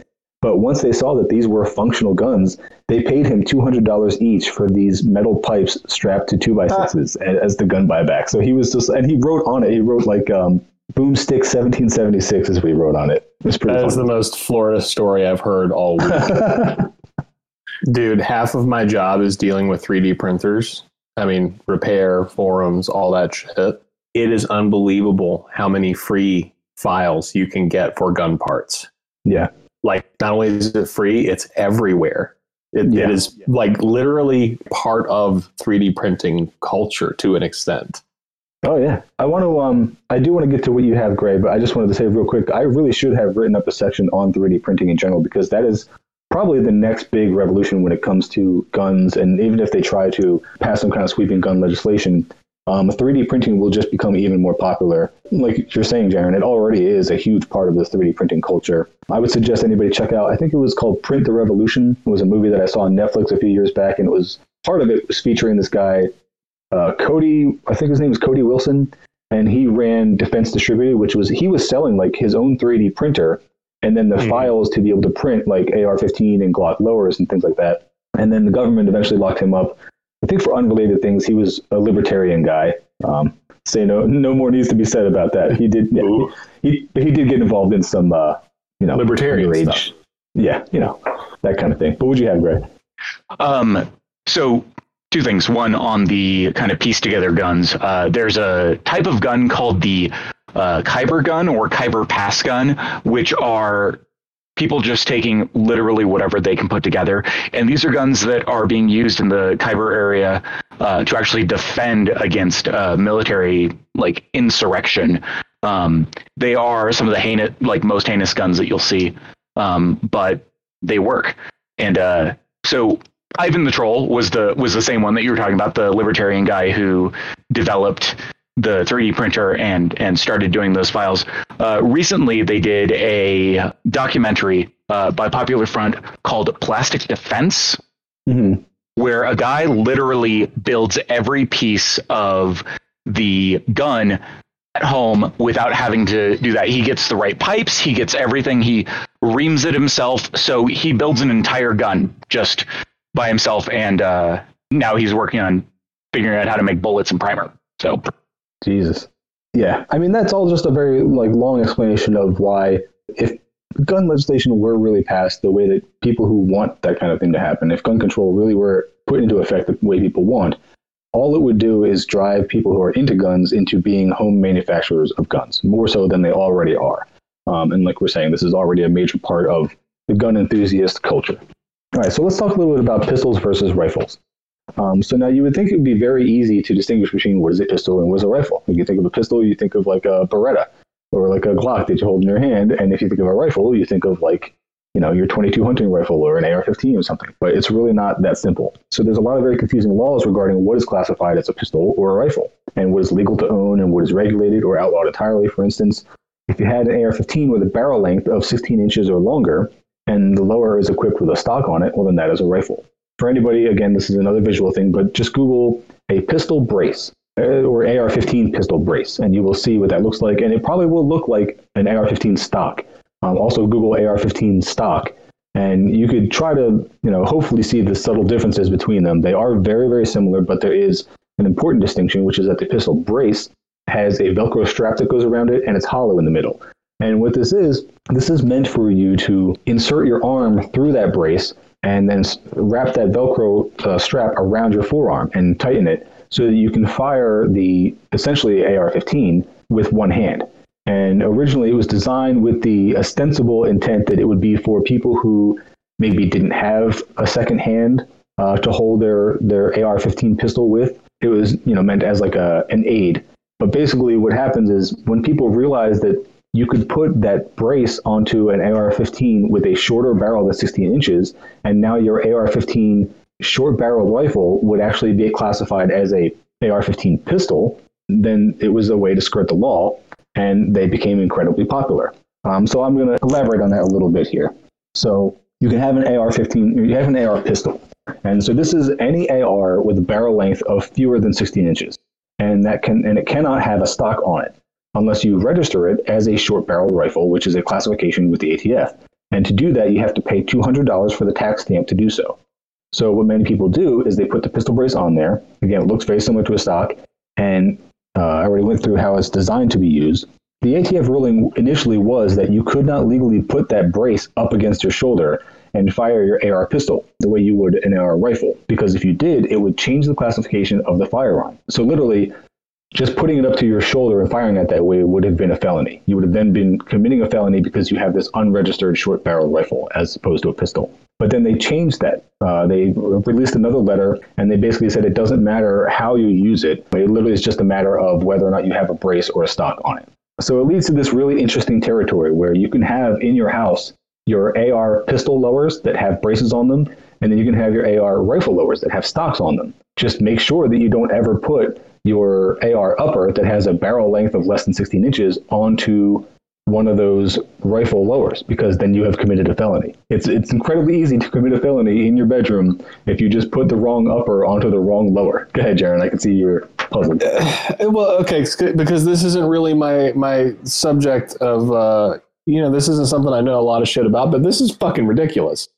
But once they saw that these were functional guns, they paid him two hundred dollars each for these metal pipes strapped to two by sixes as the gun buyback. So he was just, and he wrote on it. He wrote like um, "Boomstick 1776" is what he wrote on it. It was pretty. That is funny. the most Florida story I've heard all week. Dude, half of my job is dealing with 3D printers. I mean, repair, forums, all that shit. It is unbelievable how many free files you can get for gun parts. yeah. Like, not only is it free, it's everywhere. It, Yeah. it is like literally part of 3D printing culture to an extent. Oh yeah, I want to. Um, I do want to get to what you have, Gray, but I just wanted to say real quick. I really should have written up a section on 3D printing in general because that is probably the next big revolution when it comes to guns. And even if they try to pass some kind of sweeping gun legislation, um, 3D printing will just become even more popular. Like you're saying, Jaron, it already is a huge part of the 3D printing culture. I would suggest anybody check out. I think it was called Print the Revolution. It was a movie that I saw on Netflix a few years back, and it was part of it was featuring this guy uh, Cody, I think his name was Cody Wilson, and he ran Defense Distributed, which was he was selling like his own 3D printer, and then the Mhm. files to be able to print like AR-15 and Glock lowers and things like that. And then the government eventually locked him up. I think for unrelated things, he was a libertarian guy. Um, say no, no more needs to be said about that. He did, yeah, Ooh. he, he did get involved in some, uh, you know, Libertarian underage- stuff. Yeah, you know, that kind of thing. But would you have, Gray? Um, so two things. One on the kind of piece together guns. Uh, there's a type of gun called the uh, Khyber gun or Khyber pass gun, which are people just taking literally whatever they can put together. And these are guns that are being used in the Khyber area uh, to actually defend against uh, military like insurrection. Um, they are some of the heinous, like most heinous guns that you'll see, um, but they work. And uh, so Ivan the Troll was the was the same one that you were talking about, the libertarian guy who developed the 3D printer and and started doing those files. Uh, recently, they did a documentary uh, by Popular Front called Plastic Defense, Mm-hmm. where a guy literally builds every piece of the gun at home without having to do that. He gets the right pipes, he gets everything, he reams it himself. So he builds an entire gun just by himself, and uh, now he's working on figuring out how to make bullets and primer. So Jesus. Yeah, I mean that's all just a very like long explanation of why if gun legislation were really passed the way that people who want that kind of thing to happen, if gun control really were put into effect the way people want, all it would do is drive people who are into guns into being home manufacturers of guns more so than they already are. Um, and like we're saying, this is already a major part of the gun enthusiast culture. All right, so let's talk a little bit about pistols versus rifles. Um, so now you would think it would be very easy to distinguish between what is a pistol and what is a rifle. If you think of a pistol, you think of like a Beretta or like a Glock that you hold in your hand, and if you think of a rifle, you think of like you know your 22 hunting rifle or an AR-15 or something. But it's really not that simple. So there's a lot of very confusing laws regarding what is classified as a pistol or a rifle, and what is legal to own and what is regulated or outlawed entirely. For instance, if you had an AR-15 with a barrel length of 16 inches or longer, and the lower is equipped with a stock on it, well then that is a rifle for anybody, again, this is another visual thing, but just Google a pistol brace uh, or AR-15 pistol brace, and you will see what that looks like. And it probably will look like an AR-15 stock. Um, also, Google AR-15 stock, and you could try to, you know, hopefully see the subtle differences between them. They are very, very similar, but there is an important distinction, which is that the pistol brace has a Velcro strap that goes around it, and it's hollow in the middle. And what this is, this is meant for you to insert your arm through that brace and then wrap that Velcro uh, strap around your forearm and tighten it so that you can fire the essentially AR-15 with one hand. And originally, it was designed with the ostensible intent that it would be for people who maybe didn't have a second hand uh, to hold their their AR-15 pistol with. It was you know meant as like a an aid. But basically, what happens is when people realize that you could put that brace onto an AR-15 with a shorter barrel than 16 inches, and now your AR-15 short barreled rifle would actually be classified as a AR-15 pistol, then it was a way to skirt the law, and they became incredibly popular. Um, so I'm going to elaborate on that a little bit here. So you can have an AR-15, you have an AR pistol, and so this is any AR with a barrel length of fewer than 16 inches, and that can and it cannot have a stock on it unless you register it as a short barrel rifle, which is a classification with the ATF. And to do that, you have to pay $200 for the tax stamp to do so. So what many people do is they put the pistol brace on there. Again, it looks very similar to a stock, and uh, I already went through how it's designed to be used. The ATF ruling initially was that you could not legally put that brace up against your shoulder and fire your AR pistol the way you would an AR rifle, because if you did, it would change the classification of the firearm. So literally, just putting it up to your shoulder and firing it that way would have been a felony. You would have then been committing a felony because you have this unregistered short barrel rifle as opposed to a pistol. But then they changed that. Uh, they released another letter and they basically said it doesn't matter how you use it. It literally is just a matter of whether or not you have a brace or a stock on it. So it leads to this really interesting territory where you can have in your house your AR pistol lowers that have braces on them, and then you can have your AR rifle lowers that have stocks on them. Just make sure that you don't ever put your AR upper that has a barrel length of less than 16 inches onto one of those rifle lowers because then you have committed a felony. It's it's incredibly easy to commit a felony in your bedroom if you just put the wrong upper onto the wrong lower. Go ahead, Jaron. I can see you're puzzled. well, okay, because this isn't really my my subject of uh, you know this isn't something I know a lot of shit about, but this is fucking ridiculous.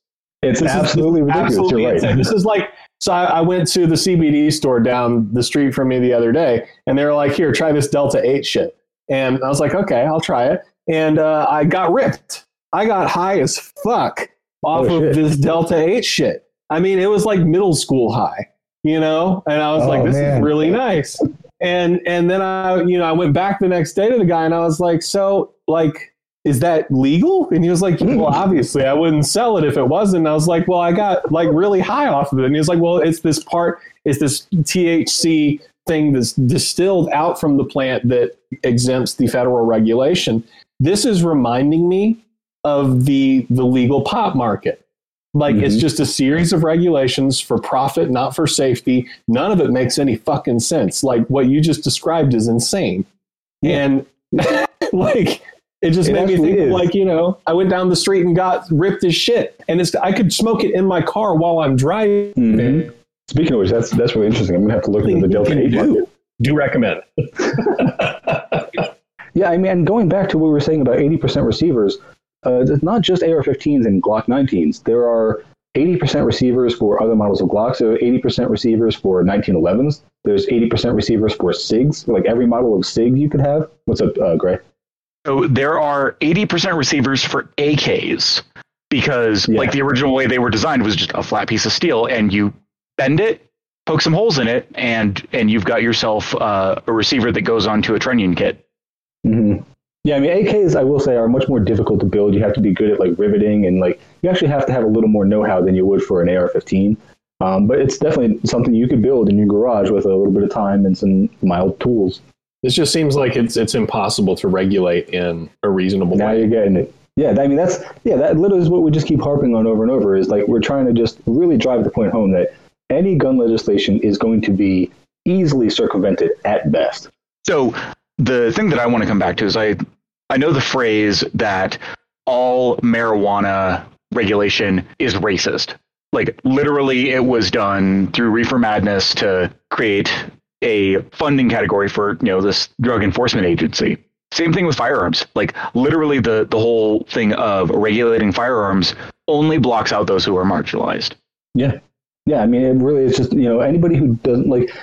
It's This is absolutely ridiculous. absolutely you're right. insane. This is like so. I, I went to the CBD store down the street from me the other day, and they were like, "Here, try this Delta Eight shit." And I was like, "Okay, I'll try it." And uh, I got ripped. I got high as fuck off Oh, of this Delta Eight shit. I mean, it was like middle school high, you know. And I was Oh, like, "This man. is really nice." And and then I, you know, I went back the next day to the guy, and I was like, "So, like." Is that legal? And he was like, Well, obviously, I wouldn't sell it if it wasn't. And I was like, Well, I got like really high off of it. And he was like, Well, it's this part, it's this THC thing that's distilled out from the plant that exempts the federal regulation. This is reminding me of the the legal pot market. Like it's Mhm. just a series of regulations for profit, not for safety. None of it makes any fucking sense. Like what you just described is insane. And like it just It made me think like, you know, I went down the street and got ripped as shit. And it's I could smoke it in my car while I'm driving. Mhm. Speaking of which, that's that's really interesting. I'm gonna have to look into the Delta Eight market. Do recommend. Yeah, I mean, going back to what we were saying about 80% receivers, uh, it's not just AR-15s and Glock 19s. There are 80% receivers for other models of Glocks. There are 80% receivers for 1911s. There's 80% receivers for SIGs. Like every model of SIG you could have. What's up, uh, Gray? So there are 80% receivers for AKs because Yeah. like the original way they were designed was just a flat piece of steel and you bend it, poke some holes in it, and and you've got yourself uh, a receiver that goes onto a trunnion kit. hmm Yeah, I mean, AKs, I will say, are much more difficult to build. You have to be good at like riveting, and like you actually have to have a little more know-how than you would for an AR-15. Um, but it's definitely something you could build in your garage with a little bit of time and some mild tools. This just seems like it's it's impossible to regulate in a reasonable Now way. you're getting it. Yeah, I mean that's yeah, that literally is what we just keep harping on over and over. Is like we're trying to just really drive the point home that any gun legislation is going to be easily circumvented at best. So the thing that I want to come back to is I I know the phrase that all marijuana regulation is racist. Like literally it was done through reefer madness to create a funding category for, you know, this drug enforcement agency. Same thing with firearms. Like literally the the whole thing of regulating firearms only blocks out those who are marginalized. Yeah, yeah. I mean, it really is just you know anybody who doesn't like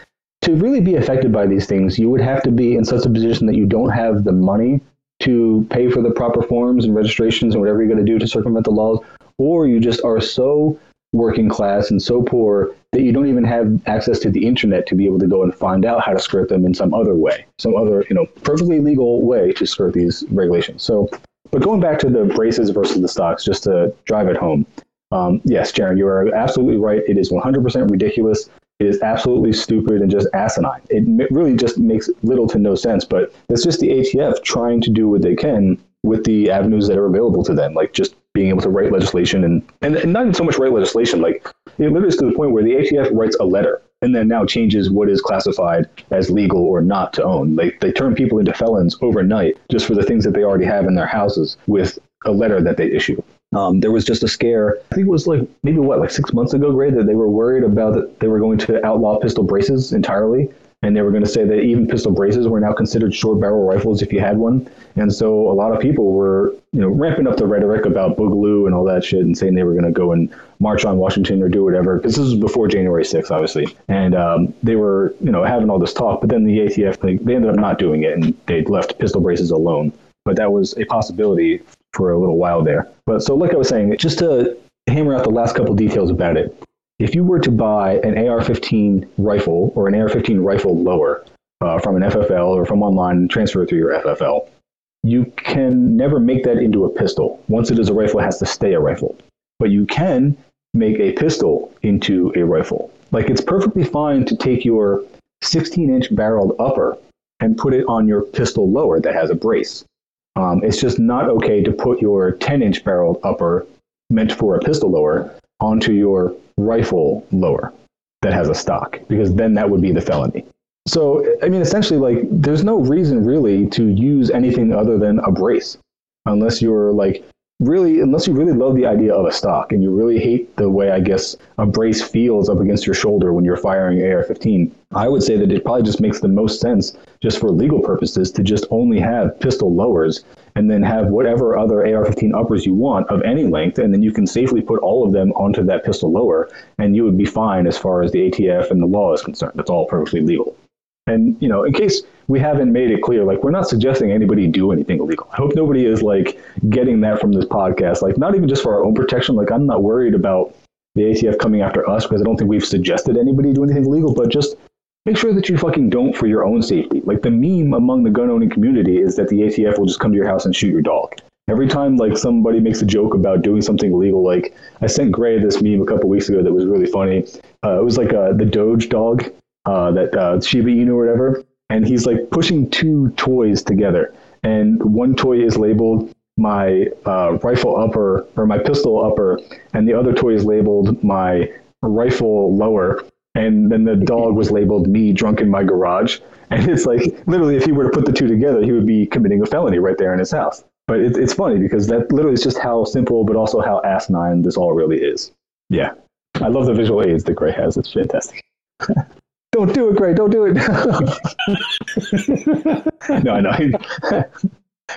to really be affected by these things. You would have to be in such a position that you don't have the money to pay for the proper forms and registrations and whatever you're going to do to circumvent the laws, or you just are so working class and so poor that you don't even have access to the internet to be able to go and find out how to skirt them in some other way, some other you know perfectly legal way to skirt these regulations. So, but going back to the braces versus the stocks, just to drive it home. Um, yes, Jaron, you are absolutely right. It is 100% ridiculous. It is absolutely stupid and just asinine. It really just makes little to no sense, but it's just the ATF trying to do what they can with the avenues that are available to them, like just being able to write legislation and, and, and not so much write legislation, like it is to the point where the ATF writes a letter and then now changes what is classified as legal or not to own. They, they turn people into felons overnight just for the things that they already have in their houses with a letter that they issue. Um, there was just a scare. I think it was like maybe what, like six months ago, Gray, that they were worried about that they were going to outlaw pistol braces entirely and they were going to say that even pistol braces were now considered short barrel rifles if you had one. And so a lot of people were, you know, ramping up the rhetoric about Boogaloo and all that shit and saying they were going to go and march on Washington or do whatever. Because this was before January 6th, obviously. And um, they were, you know, having all this talk. But then the ATF, like, they ended up not doing it and they left pistol braces alone. But that was a possibility for a little while there. But so, like I was saying, just to hammer out the last couple details about it, if you were to buy an AR-15 rifle or an AR-15 rifle lower uh, from an FFL or from online and transfer it through your FFL, you can never make that into a pistol. Once it is a rifle, it has to stay a rifle. But you can make a pistol into a rifle. Like it's perfectly fine to take your 16-inch barreled upper and put it on your pistol lower that has a brace. Um, it's just not okay to put your 10-inch barreled upper meant for a pistol lower onto your rifle lower that has a stock, because then that would be the felony. So, I mean, essentially, like, there's no reason really to use anything other than a brace, unless you're like really, unless you really love the idea of a stock and you really hate the way I guess a brace feels up against your shoulder when you're firing AR-15. I would say that it probably just makes the most sense, just for legal purposes, to just only have pistol lowers and then have whatever other AR-15 uppers you want of any length, and then you can safely put all of them onto that pistol lower, and you would be fine as far as the ATF and the law is concerned. That's all perfectly legal. And you know, in case we haven't made it clear, like we're not suggesting anybody do anything illegal. I hope nobody is like getting that from this podcast. Like not even just for our own protection. Like I'm not worried about the ATF coming after us because I don't think we've suggested anybody do anything illegal, but just make sure that you fucking don't for your own safety. Like the meme among the gun owning community is that the ATF will just come to your house and shoot your dog. Every time like somebody makes a joke about doing something illegal, like I sent Gray this meme a couple weeks ago that was really funny. Uh, it was like uh, the Doge dog, uh, that uh, Shiba Inu or whatever, and he's like pushing two toys together, and one toy is labeled my uh, rifle upper or my pistol upper, and the other toy is labeled my rifle lower, and then the dog was labeled me drunk in my garage. And it's like literally, if he were to put the two together, he would be committing a felony right there in his house. But it, it's funny because that literally is just how simple, but also how asinine this all really is. Yeah, I love the visual aids that Gray has. It's fantastic. don't do it, Gray. Don't do it. no, I know.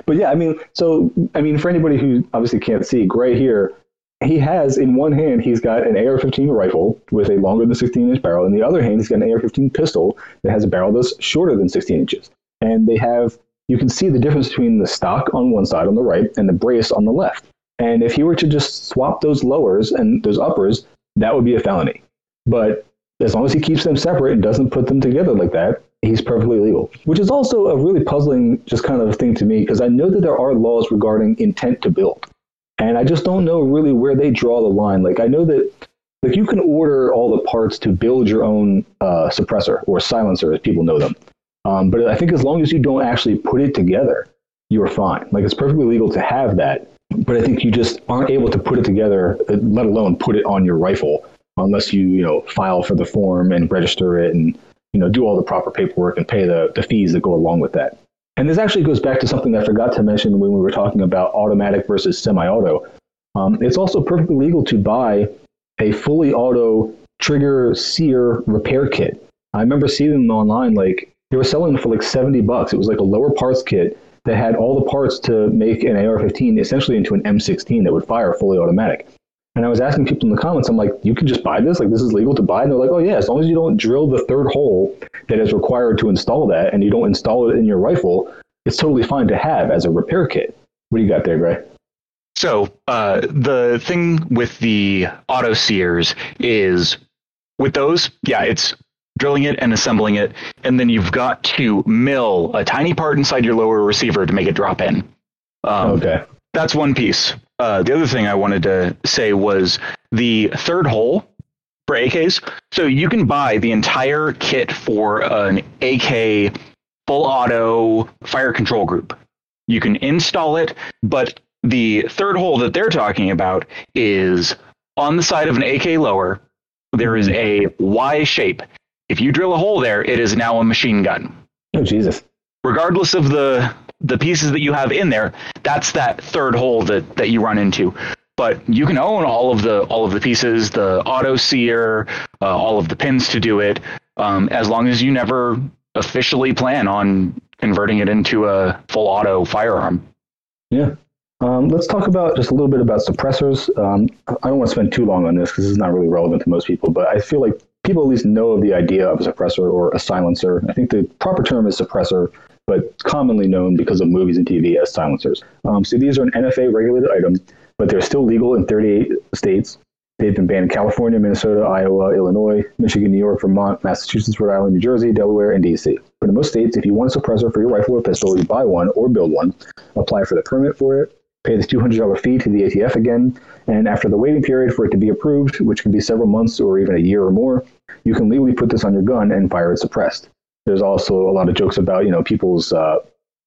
but yeah, I mean, so I mean, for anybody who obviously can't see, Gray here he has in one hand he's got an AR-15 rifle with a longer than 16 inch barrel. In the other hand, he's got an AR-15 pistol that has a barrel that's shorter than 16 inches. And they have you can see the difference between the stock on one side on the right and the brace on the left. And if he were to just swap those lowers and those uppers, that would be a felony. But as long as he keeps them separate and doesn't put them together like that, he's perfectly legal. Which is also a really puzzling just kind of a thing to me because I know that there are laws regarding intent to build. And I just don't know really where they draw the line. Like I know that like you can order all the parts to build your own uh, suppressor or silencer, as people know them. Um, but I think as long as you don't actually put it together, you're fine. Like it's perfectly legal to have that, but I think you just aren't able to put it together, let alone put it on your rifle, unless you you know file for the form and register it and you know do all the proper paperwork and pay the, the fees that go along with that. And this actually goes back to something I forgot to mention when we were talking about automatic versus semi-auto. Um, it's also perfectly legal to buy a fully auto trigger sear repair kit. I remember seeing them online, like they were selling them for like 70 bucks. It was like a lower parts kit that had all the parts to make an AR-15 essentially into an M16 that would fire fully automatic. And I was asking people in the comments, I'm like, you can just buy this? Like, this is legal to buy? And they're like, oh, yeah, as long as you don't drill the third hole that is required to install that and you don't install it in your rifle, it's totally fine to have as a repair kit. What do you got there, Gray? So uh, the thing with the auto sears is with those, yeah, it's drilling it and assembling it, and then you've got to mill a tiny part inside your lower receiver to make it drop in. Um, okay. That's one piece. Uh, the other thing I wanted to say was the third hole for AKs. So you can buy the entire kit for an AK full auto fire control group. You can install it, but the third hole that they're talking about is on the side of an AK lower. There is a Y shape, if you drill a hole there, it is now a machine gun. Oh Jesus. Regardless of the the pieces that you have in there, that's that third hole that that you run into. But you can own all of the all of the pieces, the auto sear, uh, all of the pins to do it, um, as long as you never officially plan on converting it into a full auto firearm. Yeah. Um, let's talk about just a little bit about suppressors. Um, I don't want to spend too long on this because is not really relevant to most people, but I feel like people at least know of the idea of a suppressor or a silencer. I think the proper term is suppressor, but commonly known because of movies and TV as silencers. Um, so these are an NFA regulated item, but they're still legal in 38 states. They've been banned in California, Minnesota, Iowa, Illinois, Michigan, New York, Vermont, Massachusetts, Rhode Island, New Jersey, Delaware, and DC. But in most states, if you want a suppressor for your rifle or pistol, you buy one or build one, apply for the permit for it, pay the $200 fee to the ATF again, and after the waiting period for it to be approved, which can be several months or even a year or more, you can legally put this on your gun and fire it suppressed. There's also a lot of jokes about you know people's uh,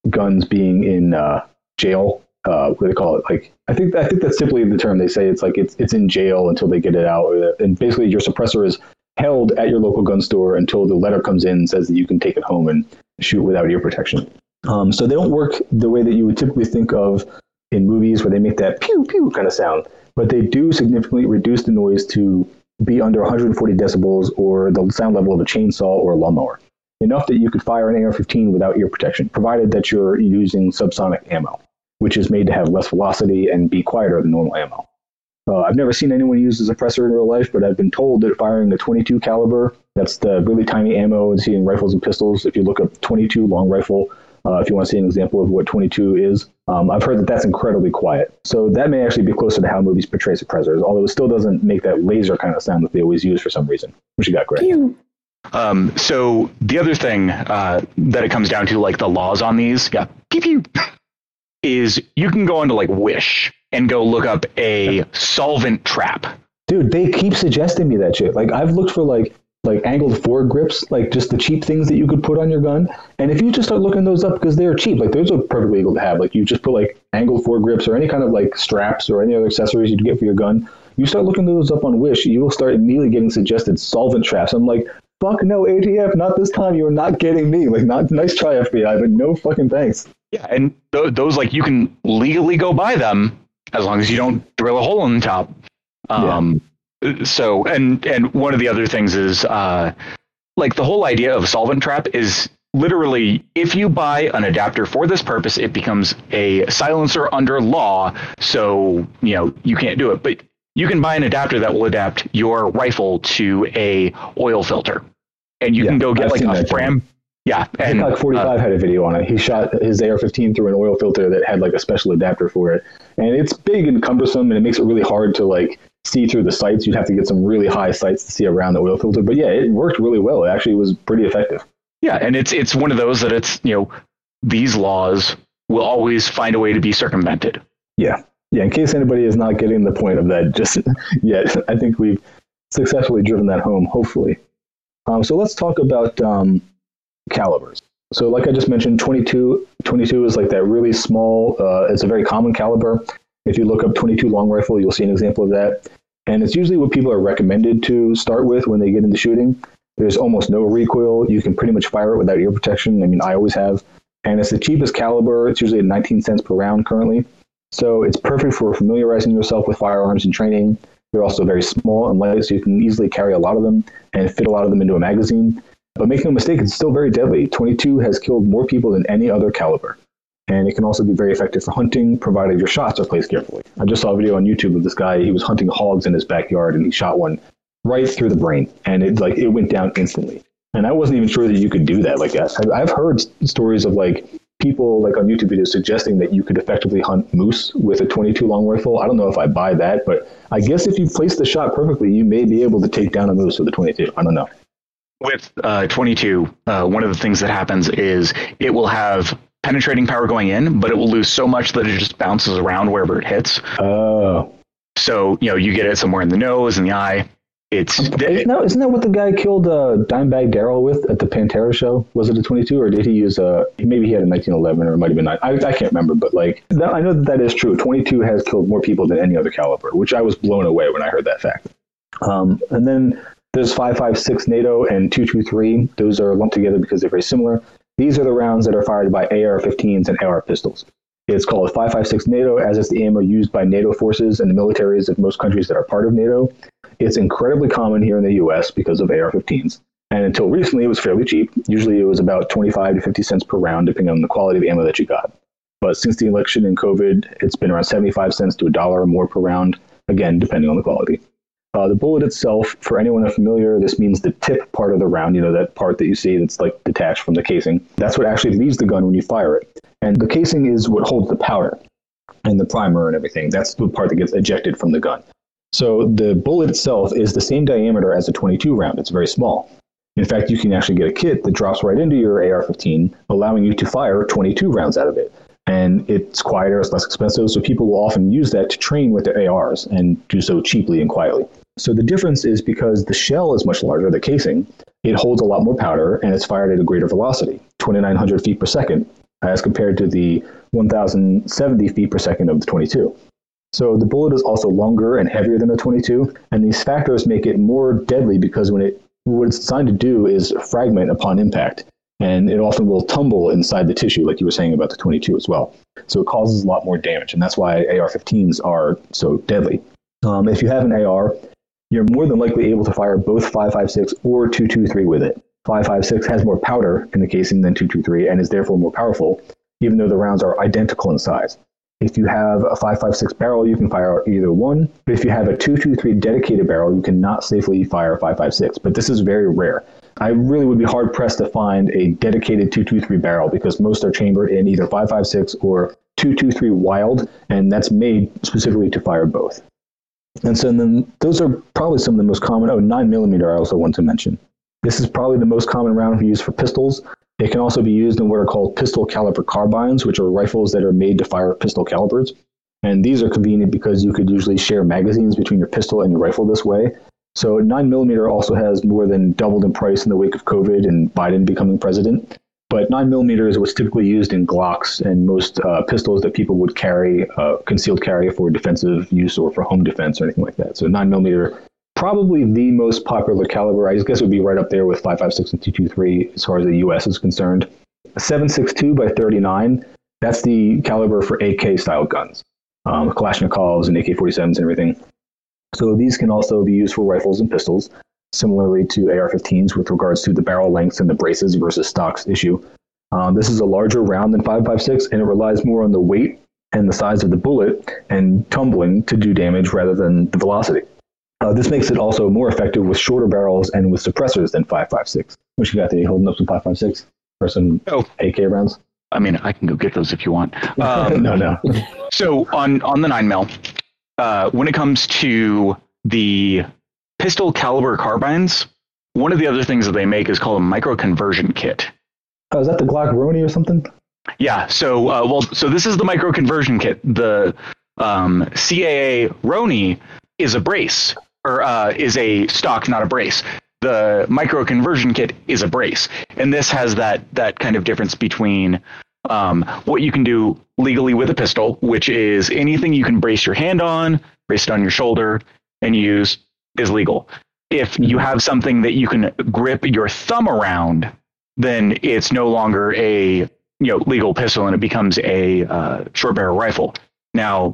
guns being in uh, jail. Uh, what do they call it? Like I think I think that's simply the term they say. It's like it's it's in jail until they get it out, and basically your suppressor is held at your local gun store until the letter comes in and says that you can take it home and shoot without ear protection. Um, so they don't work the way that you would typically think of in movies where they make that pew pew kind of sound, but they do significantly reduce the noise to be under 140 decibels or the sound level of a chainsaw or a lawnmower. Enough that you could fire an AR-15 without ear protection, provided that you're using subsonic ammo, which is made to have less velocity and be quieter than normal ammo. Uh, I've never seen anyone use a suppressor in real life, but I've been told that firing a 22 caliber, that's the really tiny ammo you seeing rifles and pistols. If you look up 22 long rifle, uh, if you want to see an example of what 22 is. Um, I've heard that that's incredibly quiet. So that may actually be closer to how movies portray suppressors, although it still doesn't make that laser kind of sound that they always use for some reason. which you got, Greg? Um, so the other thing uh, that it comes down to, like the laws on these, yeah, pew pew, is you can go onto like Wish and go look up a solvent trap. Dude, they keep suggesting me that shit. Like I've looked for like like angled foregrips, like just the cheap things that you could put on your gun. And if you just start looking those up because they're cheap, like those are perfectly legal to have. Like you just put like angled foregrips or any kind of like straps or any other accessories you'd get for your gun. You start looking those up on Wish, you will start immediately getting suggested solvent traps. I'm like, fuck no, ATF, not this time. You're not getting me. Like, not nice try, FBI, but no fucking thanks. Yeah, and th- those like you can legally go buy them as long as you don't drill a hole in the top. Um, so and and one of the other things is uh, like the whole idea of solvent trap is literally if you buy an adapter for this purpose it becomes a silencer under law so you know you can't do it but you can buy an adapter that will adapt your rifle to a oil filter and you Yeah, can go get I've like a fram yeah and like 45 uh, had a video on it. He shot his AR-15 through an oil filter that had like a special adapter for it, and it's big and cumbersome, and it makes it really hard to like see through the sights. You'd have to get some really high sights to see around the oil filter. But yeah, it worked really well. It actually was pretty effective. yeah and it's it's one of those that it's you know these laws will always find a way to be circumvented Yeah, yeah. In case anybody is not getting the point of that just yet, I think we've successfully driven that home. Hopefully. Um, so let's talk about um, calibers. So, like I just mentioned, 22, 22 is like that really small. Uh, it's a very common caliber. If you look up 22 long rifle, you'll see an example of that. And it's usually what people are recommended to start with when they get into shooting. There's almost no recoil. You can pretty much fire it without ear protection. I mean, I always have. And it's the cheapest caliber. It's usually at 19 cents per round currently. So it's perfect for familiarizing yourself with firearms and training. They're also very small and light, so you can easily carry a lot of them and fit a lot of them into a magazine. But make no mistake, it's still very deadly. 22 has killed more people than any other caliber. And it can also be very effective for hunting, provided your shots are placed carefully. I just saw a video on YouTube of this guy. He was hunting hogs in his backyard, and he shot one right through the brain, and it like it went down instantly. And I wasn't even sure that you could do that. Like I- I've heard stories of like people like on YouTube videos suggesting that you could effectively hunt moose with a 22 long rifle. I don't know if I buy that, but I guess if you place the shot perfectly, you may be able to take down a moose with a 22. I don't know. with uh, 22 uh, one of the things that happens is it will have penetrating power going in but it will lose so much that it just bounces around wherever it hits Oh, so you know you get it somewhere in the nose and the eye it's isn't that, isn't that what the guy killed uh, Dimebag Darrell with at the Pantera show? Was it a 22 or did he use a? Maybe he had a 1911 or it might have been. nine- I, I can't remember, but like that, I know that that is true. 22 has killed more people than any other caliber, which I was blown away when I heard that fact. Um, and then There's 5.56 NATO and 223. Those are lumped together because they're very similar. These are the rounds that are fired by AR-15s and AR pistols. It's called 5.56 NATO, as it's the ammo used by NATO forces and the militaries of most countries that are part of NATO. It's incredibly common here in the U.S. because of AR-15s. And until recently, it was fairly cheap. Usually, it was about 25 to 50 cents per round, depending on the quality of ammo that you got. But since the election and COVID, it's been around 75 cents to a dollar or more per round, again, depending on the quality. Uh, the bullet itself, for anyone unfamiliar, this means the tip part of the round, you know, that part that you see that's like detached from the casing. That's what actually leaves the gun when you fire it. And the casing is what holds the powder and the primer and everything. That's the part that gets ejected from the gun. So the bullet itself is the same diameter as a 22 round. It's very small. In fact, you can actually get a kit that drops right into your AR 15, allowing you to fire 22 rounds out of it. And it's quieter, it's less expensive, so people will often use that to train with their ARs and do so cheaply and quietly. So the difference is because the shell is much larger, the casing, it holds a lot more powder and it's fired at a greater velocity, 2,900 feet per second, as compared to the 1,070 feet per second of the 22. So the bullet is also longer and heavier than the 22, and these factors make it more deadly because when it what it's designed to do is fragment upon impact, and it often will tumble inside the tissue, like you were saying about the 22 as well. So it causes a lot more damage, and that's why AR-15s are so deadly. Um, if you have an AR, you're more than likely able to fire both 5.56 or 223 with it. 5.56 has more powder in the casing than 223 and is therefore more powerful, even though the rounds are identical in size. If you have a 5.56 barrel, you can fire either one. But if you have a 223 dedicated barrel, you cannot safely fire a 5.56. But this is very rare. I really would be hard pressed to find a dedicated 223 barrel because most are chambered in either 5.56 or 223 Wylde, and that's made specifically to fire both. And so then those are probably some of the most common. Oh, 9 millimeter, I also want to mention. This is probably the most common round used for pistols. It can also be used in what are called pistol caliber carbines, which are rifles that are made to fire pistol calibers. And these are convenient because you could usually share magazines between your pistol and your rifle this way. So 9mm also has more than doubled in price in the wake of COVID and Biden becoming president. But 9mm is what's typically used in Glocks and most uh, pistols that people would carry, uh, concealed carry for defensive use or for home defense or anything like that. So 9mm probably the most popular caliber. I guess would be right up there with 5.56 and 223 as far as the U.S. is concerned. 7.62 by 39. That's the caliber for AK style guns, um, Kalashnikovs and AK-47s and everything. So these can also be used for rifles and pistols, similarly to AR-15s with regards to the barrel lengths and the braces versus stocks issue. Um, this is a larger round than 5.56, and it relies more on the weight and the size of the bullet and tumbling to do damage rather than the velocity. Uh, this makes it also more effective with shorter barrels and with suppressors than 5.56. What you got there? You holding up some 5.56 for some Oh. AK rounds? I mean, I can go get those if you want. Um, no, no. So on on the nine mil, uh, when it comes to the pistol caliber carbines, one of the other things that they make is called a micro conversion kit. Oh, is that the Glock Roni or something? Yeah. So uh, well, so this is the micro conversion kit. The um, CAA Roni is a brace or uh, is a stock, not a brace. The micro conversion kit is a brace, and this has that that kind of difference between um, what you can do legally with a pistol, which is anything you can brace your hand on, brace it on your shoulder, and use is legal. If you have something that you can grip your thumb around, then it's no longer a you know legal pistol and it becomes a uh, short barrel rifle. Now,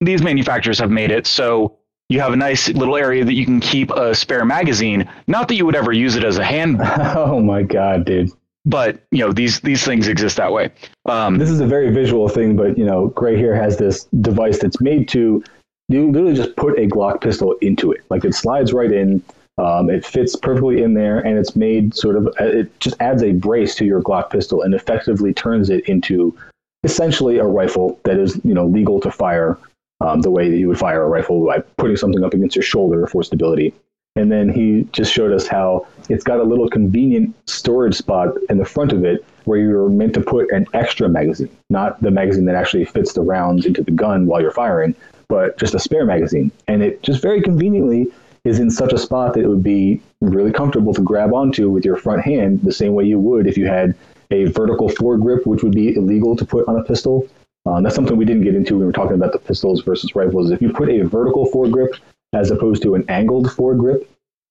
these manufacturers have made it so you have a nice little area that you can keep a spare magazine. Not that you would ever use it as a hand, oh my god, dude. but you know these these things exist that way. Um, This is a very visual thing, but you know, Gray here has this device that's made to you literally just put a Glock pistol into it. Like it slides right in. Um, it fits perfectly in there, and it's made sort of. It just adds a brace to your Glock pistol and effectively turns it into essentially a rifle that is, you know, legal to fire um, the way that you would fire a rifle by putting something up against your shoulder for stability. And then he just showed us how it's got a little convenient storage spot in the front of it where you're meant to put an extra magazine, not the magazine that actually fits the rounds into the gun while you're firing, but just a spare magazine. And it just very conveniently is in such a spot that it would be really comfortable to grab onto with your front hand the same way you would if you had a vertical foregrip, which would be illegal to put on a pistol. Um, that's something we didn't get into when we were talking about the pistols versus rifles. If you put a vertical foregrip as opposed to an angled foregrip,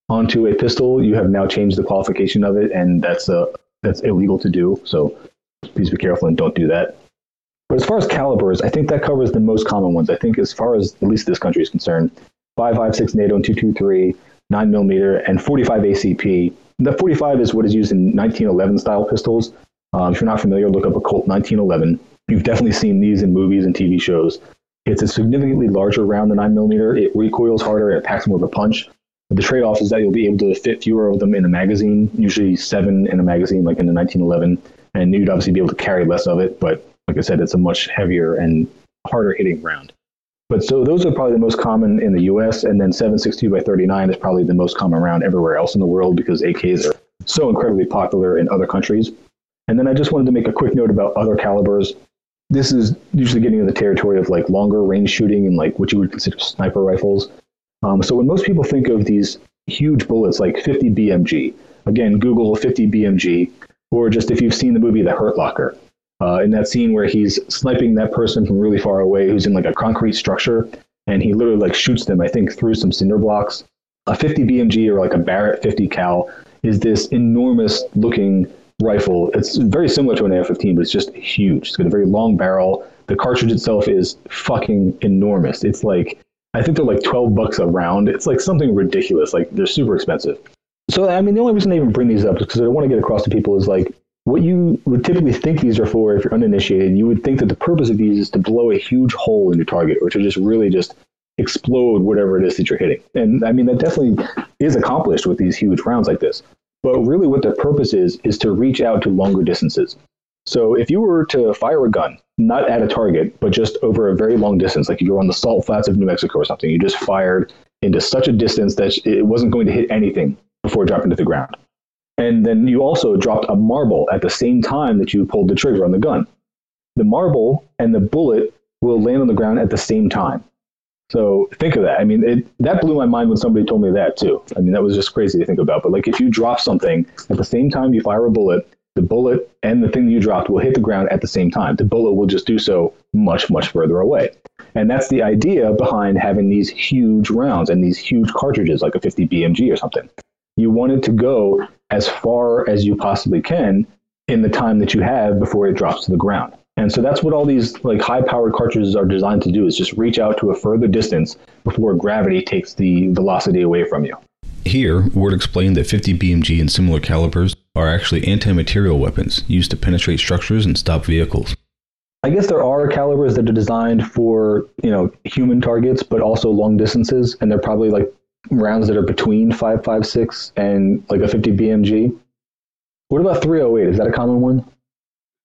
onto a pistol, you have now changed the qualification of it, and that's uh, that's illegal to do. So please be careful and don't do that. But as far as calibers, I think that covers the most common ones. I think as far as at least this country is concerned, 5.56 NATO and 223, 9 millimeter, and 45 ACP. The 45 is what is used in 1911 style pistols. Um, if you're not familiar, look up a Colt 1911. You've definitely seen these in movies and TV shows. It's a significantly larger round than 9 millimeter. It recoils harder and it packs more of a punch. But the trade off is that you'll be able to fit fewer of them in a magazine, usually seven in a magazine, like in the 1911. And you'd obviously be able to carry less of it. But like I said, it's a much heavier and harder hitting round. But so those are probably the most common in the US. And then 7.62 by 39 is probably the most common round everywhere else in the world because AKs are so incredibly popular in other countries. And then I just wanted to make a quick note about other calibers. This is usually getting into the territory of like longer range shooting and like what you would consider sniper rifles. Um, so when most people think of these huge bullets like 50 BMG, again, Google 50 BMG, or just if you've seen the movie The Hurt Locker, uh, in that scene where he's sniping that person from really far away who's in like a concrete structure, and he literally like shoots them, I think, through some cinder blocks. A 50 BMG or like a Barrett 50 cal is this enormous looking rifle. It's very similar to an AR-15, but it's just huge. It's got a very long barrel. The cartridge itself is fucking enormous. It's like I think they're like 12 bucks a round. It's like something ridiculous. Like they're super expensive. So I mean, the only reason I even bring these up is because I want to get across to people is like what you would typically think these are for if you're uninitiated. You would think that the purpose of these is to blow a huge hole in your target, or to just really just explode whatever it is that you're hitting. And I mean, that definitely is accomplished with these huge rounds like this. But really, what their purpose is, is to reach out to longer distances. So if you were to fire a gun, not at a target, but just over a very long distance, like you're on the salt flats of New Mexico or something, you just fired into such a distance that it wasn't going to hit anything before dropping to the ground. And then you also dropped a marble at the same time that you pulled the trigger on the gun. The marble and the bullet will land on the ground at the same time. So think of that. I mean, it, that blew my mind when somebody told me that too. I mean, that was just crazy to think about. But like, if you drop something at the same time you fire a bullet, the bullet and the thing you dropped will hit the ground at the same time. The bullet will just do so much, much further away. And that's the idea behind having these huge rounds and these huge cartridges, like a 50 BMG or something. You want it to go as far as you possibly can in the time that you have before it drops to the ground. And so that's what all these like high powered cartridges are designed to do is just reach out to a further distance before gravity takes the velocity away from you. Here, Ward explained that 50 BMG and similar calibers are actually anti-material weapons used to penetrate structures and stop vehicles. I guess there are calibers that are designed for, you know, human targets but also long distances and they're probably like rounds that are between 556 and like a 50 BMG. What about 308? Is that a common one?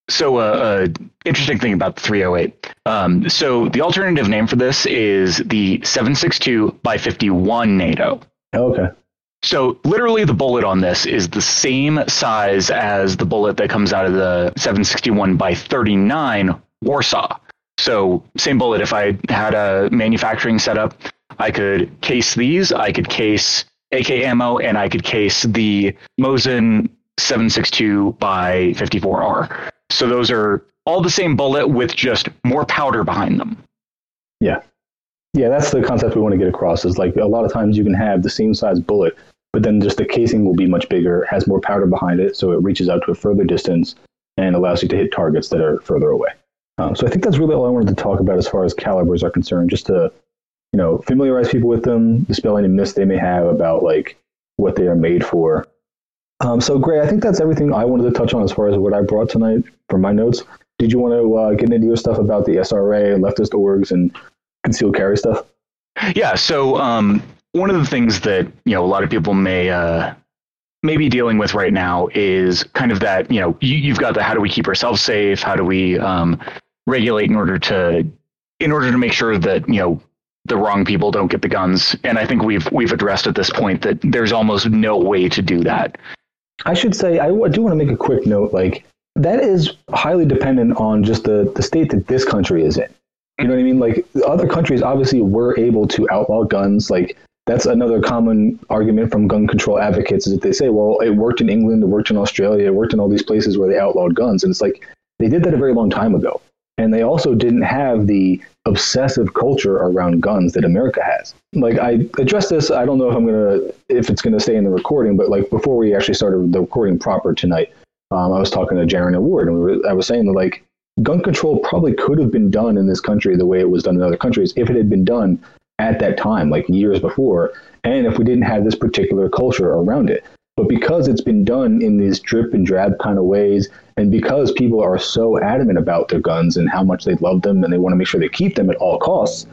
So, uh, uh, interesting thing about the 308. Um, so, the alternative name for this is the 762 by 51 NATO. Oh, okay. So, literally, the bullet on this is the same size as the bullet that comes out of the 761 by 39 Warsaw. So, same bullet. If I had a manufacturing setup, I could case these, I could case AK ammo, and I could case the Mosin 762 by 54R. So those are all the same bullet with just more powder behind them. Yeah. Yeah, that's the concept we want to get across is like a lot of times you can have the same size bullet, but then just the casing will be much bigger, has more powder behind it, so it reaches out to a further distance and allows you to hit targets that are further away. Um, so I think that's really all I wanted to talk about as far as calibers are concerned, just to you know familiarize people with them, dispel any myths they may have about like what they are made for, um, so, Gray, I think that's everything I wanted to touch on as far as what I brought tonight from my notes. Did you want to uh, get into your stuff about the SRA, leftist orgs, and concealed carry stuff? Yeah. So, um, one of the things that you know a lot of people may uh, may be dealing with right now is kind of that you know you, have got the how do we keep ourselves safe? How do we um, regulate in order to in order to make sure that you know the wrong people don't get the guns. And I think we've we've addressed at this point that there's almost no way to do that. I should say, I do want to make a quick note. Like, that is highly dependent on just the, the state that this country is in. You know what I mean? Like, other countries obviously were able to outlaw guns. Like, that's another common argument from gun control advocates is that they say, well, it worked in England, it worked in Australia, it worked in all these places where they outlawed guns. And it's like, they did that a very long time ago. and they also didn't have the obsessive culture around guns that America has. Like I addressed this, I don't know if I'm gonna if it's gonna stay in the recording, but like before we actually started the recording proper tonight, um, I was talking to Jaron and Ward, and we were, I was saying that like gun control probably could have been done in this country the way it was done in other countries if it had been done at that time, like years before, and if we didn't have this particular culture around it. But because it's been done in these drip and drab kind of ways, and because people are so adamant about their guns and how much they love them and they want to make sure they keep them at all costs,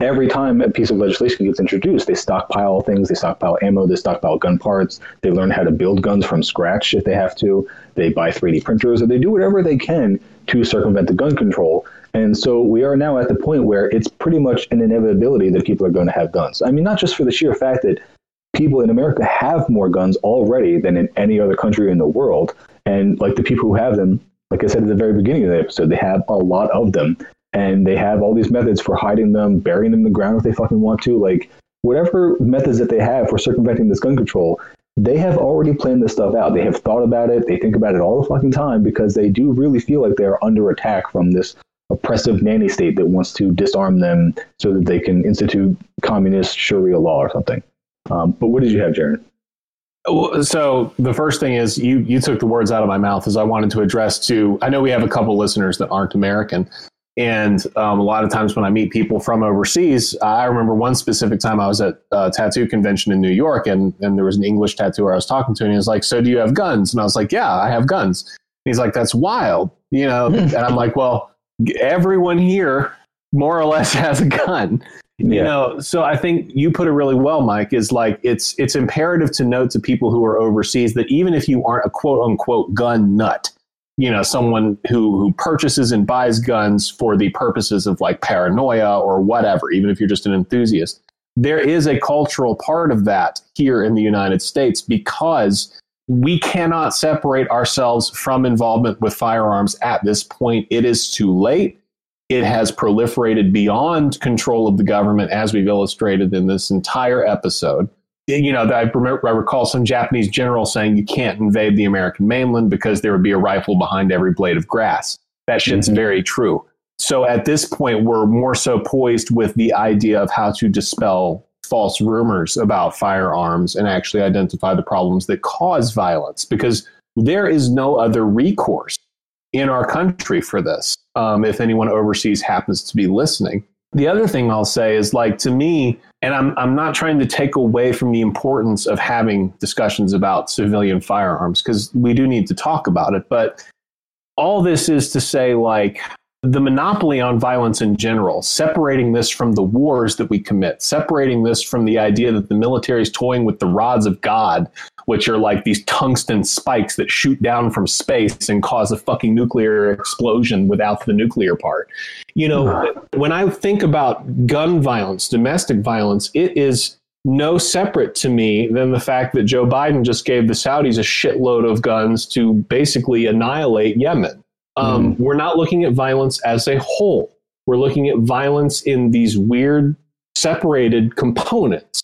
every time a piece of legislation gets introduced, they stockpile things, they stockpile ammo, they stockpile gun parts, they learn how to build guns from scratch if they have to, they buy 3D printers, or they do whatever they can to circumvent the gun control. And so we are now at the point where it's pretty much an inevitability that people are going to have guns. I mean, not just for the sheer fact that people in America have more guns already than in any other country in the world. And like the people who have them, like I said at the very beginning of the episode, they have a lot of them. And they have all these methods for hiding them, burying them in the ground if they fucking want to. Like whatever methods that they have for circumventing this gun control, they have already planned this stuff out. They have thought about it. They think about it all the fucking time because they do really feel like they're under attack from this oppressive nanny state that wants to disarm them so that they can institute communist Sharia law or something. Um, but what did you have, Jaron? So the first thing is you you took the words out of my mouth as I wanted to address to I know we have a couple listeners that aren't American, and um, a lot of times when I meet people from overseas, I remember one specific time I was at a tattoo convention in New York, and and there was an English tattooer I was talking to, and he was like, "So do you have guns?" And I was like, "Yeah, I have guns." And he's like, "That's wild," you know, and I'm like, "Well, everyone here more or less has a gun." You Yeah. know so i think you put it really well mike is like it's it's imperative to note to people who are overseas that even if you aren't a quote unquote gun nut you know someone who who purchases and buys guns for the purposes of like paranoia or whatever even if you're just an enthusiast there is a cultural part of that here in the united states because we cannot separate ourselves from involvement with firearms at this point it is too late it has proliferated beyond control of the government, as we've illustrated in this entire episode. You know, I, remember, I recall some Japanese general saying you can't invade the American mainland because there would be a rifle behind every blade of grass. That shit's Mhm. very true. So at this point, we're more so poised with the idea of how to dispel false rumors about firearms and actually identify the problems that cause violence because there is no other recourse in our country for this um, if anyone overseas happens to be listening. The other thing I'll say is like to me, and I'm I'm not trying to take away from the importance of having discussions about civilian firearms because we do need to talk about it, but all this is to say like the monopoly on violence in general, separating this from the wars that we commit, separating this from the idea that the military is toying with the rods of God, which are like these tungsten spikes that shoot down from space and cause a fucking nuclear explosion without the nuclear part. You know, when I think about gun violence, domestic violence, it is no separate to me than the fact that Joe Biden just gave the Saudis a shitload of guns to basically annihilate Yemen. Um, We're not looking at violence as a whole. We're looking at violence in these weird, separated components.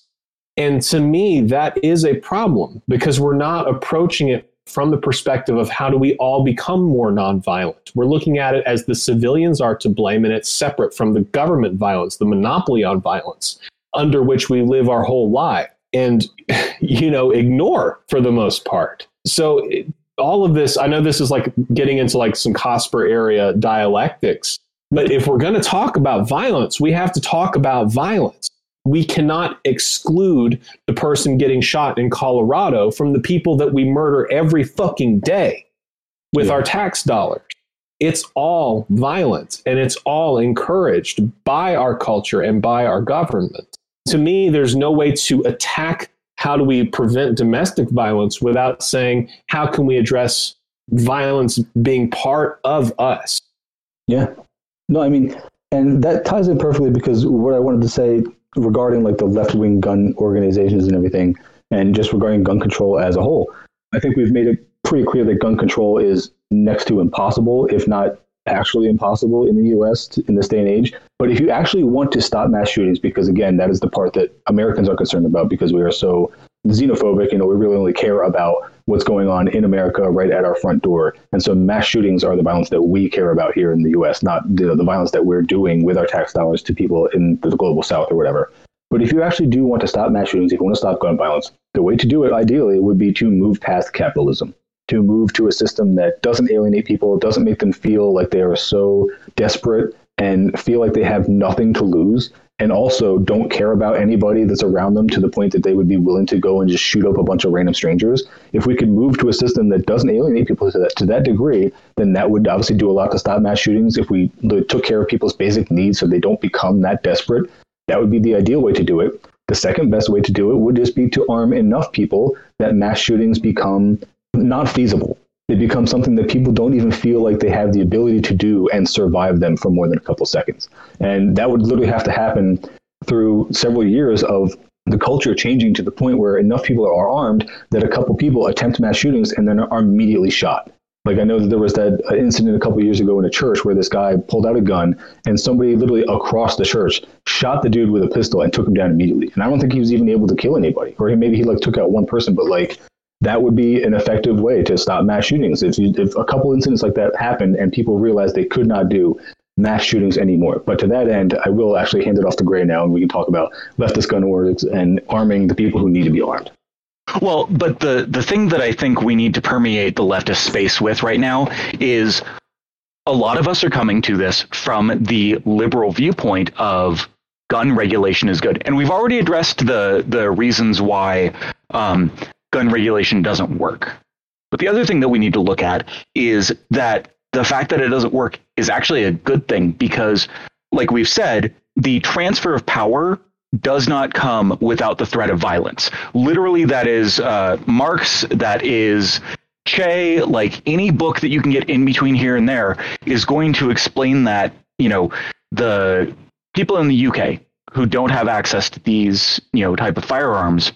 And to me, that is a problem because we're not approaching it from the perspective of how do we all become more nonviolent. We're looking at it as the civilians are to blame, and it's separate from the government violence, the monopoly on violence under which we live our whole life and, you know, ignore for the most part. So, all of this, I know this is like getting into like some Cosper area dialectics, but if we're going to talk about violence, we have to talk about violence. We cannot exclude the person getting shot in Colorado from the people that we murder every fucking day with Yeah. our tax dollars. It's all violence and it's all encouraged by our culture and by our government. To me, there's no way to attack how do we prevent domestic violence without saying how can we address violence being part of us Yeah. No, I mean, and that ties in perfectly because what I wanted to say regarding like the left wing gun organizations and everything, and just regarding gun control as a whole, I think we've made it pretty clear that gun control is next to impossible, if not actually impossible in the US t- in this day and age. But if you actually want to stop mass shootings, because again, that is the part that Americans are concerned about because we are so xenophobic. You know, we really only care about what's going on in America right at our front door. And so mass shootings are the violence that we care about here in the U.S., not the, the violence that we're doing with our tax dollars to people in the global South or whatever. But if you actually do want to stop mass shootings, if you want to stop gun violence, the way to do it ideally would be to move past capitalism, to move to a system that doesn't alienate people, doesn't make them feel like they are so desperate and feel like they have nothing to lose and also don't care about anybody that's around them to the point that they would be willing to go and just shoot up a bunch of random strangers. If we could move to a system that doesn't alienate people to that, to that degree, then that would obviously do a lot to stop mass shootings. If we took care of people's basic needs so they don't become that desperate, that would be the ideal way to do it. The second best way to do it would just be to arm enough people that mass shootings become not feasible. They become something that people don't even feel like they have the ability to do and survive them for more than a couple seconds. And that would literally have to happen through several years of the culture changing to the point where enough people are armed that a couple people attempt mass shootings and then are immediately shot. Like I know that there was that incident a couple years ago in a church where this guy pulled out a gun and somebody literally across the church shot the dude with a pistol and took him down immediately. And I don't think he was even able to kill anybody, or maybe he like took out one person, but like that would be an effective way to stop mass shootings. If, you, if a couple incidents like that happened and people realized they could not do mass shootings anymore. But to that end, I will actually hand it off to Gray now, and we can talk about leftist gun wars and arming the people who need to be armed. Well, but the the thing that I think we need to permeate the leftist space with right now is a lot of us are coming to this from the liberal viewpoint of gun regulation is good, and we've already addressed the the reasons why um, gun regulation doesn't work. But the other thing that we need to look at is that the fact that it doesn't work is actually a good thing because, like we've said, the transfer of power does not come without the threat of violence. Literally, that is uh, Marx, that is Che, like any book that you can get in between here and there is going to explain that, you know, the people in the UK who don't have access to these, you know, type of firearms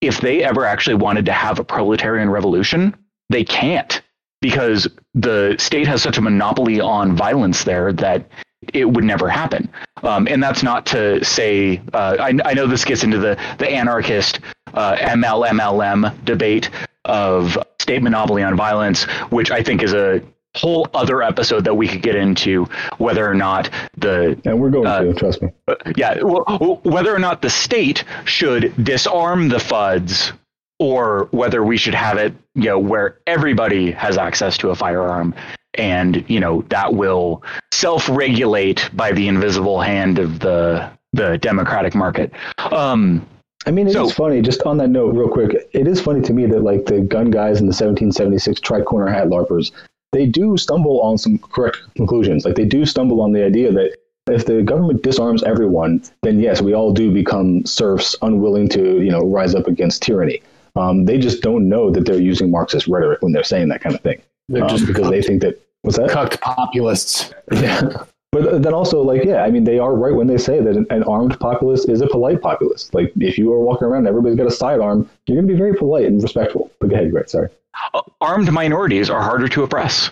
if they ever actually wanted to have a proletarian revolution, they can't because the state has such a monopoly on violence there that it would never happen. Um, and that's not to say, uh, I, I, know this gets into the, the anarchist uh, MLMLM debate of state monopoly on violence, which I think is a whole other episode that we could get into whether or not the and we're going uh, to trust me yeah well, whether or not the state should disarm the fuds or whether we should have it you know where everybody has access to a firearm and you know that will self-regulate by the invisible hand of the the democratic market um I mean, it's so, funny. Just on that note, real quick, it is funny to me that like the gun guys in the 1776 tri-corner hat larpers they do stumble on some correct conclusions. Like they do stumble on the idea that if the government disarms everyone, then yes, we all do become serfs, unwilling to you know rise up against tyranny. Um, they just don't know that they're using Marxist rhetoric when they're saying that kind of thing. They're um, just because they think that what's that? Cucked populists. Yeah. But then also, like, yeah, I mean, they are right when they say that an, an armed populace is a polite populace. Like, if you are walking around, everybody's got a sidearm, you're going to be very polite and respectful. But go ahead, Greg. Sorry Uh, armed minorities are harder to oppress.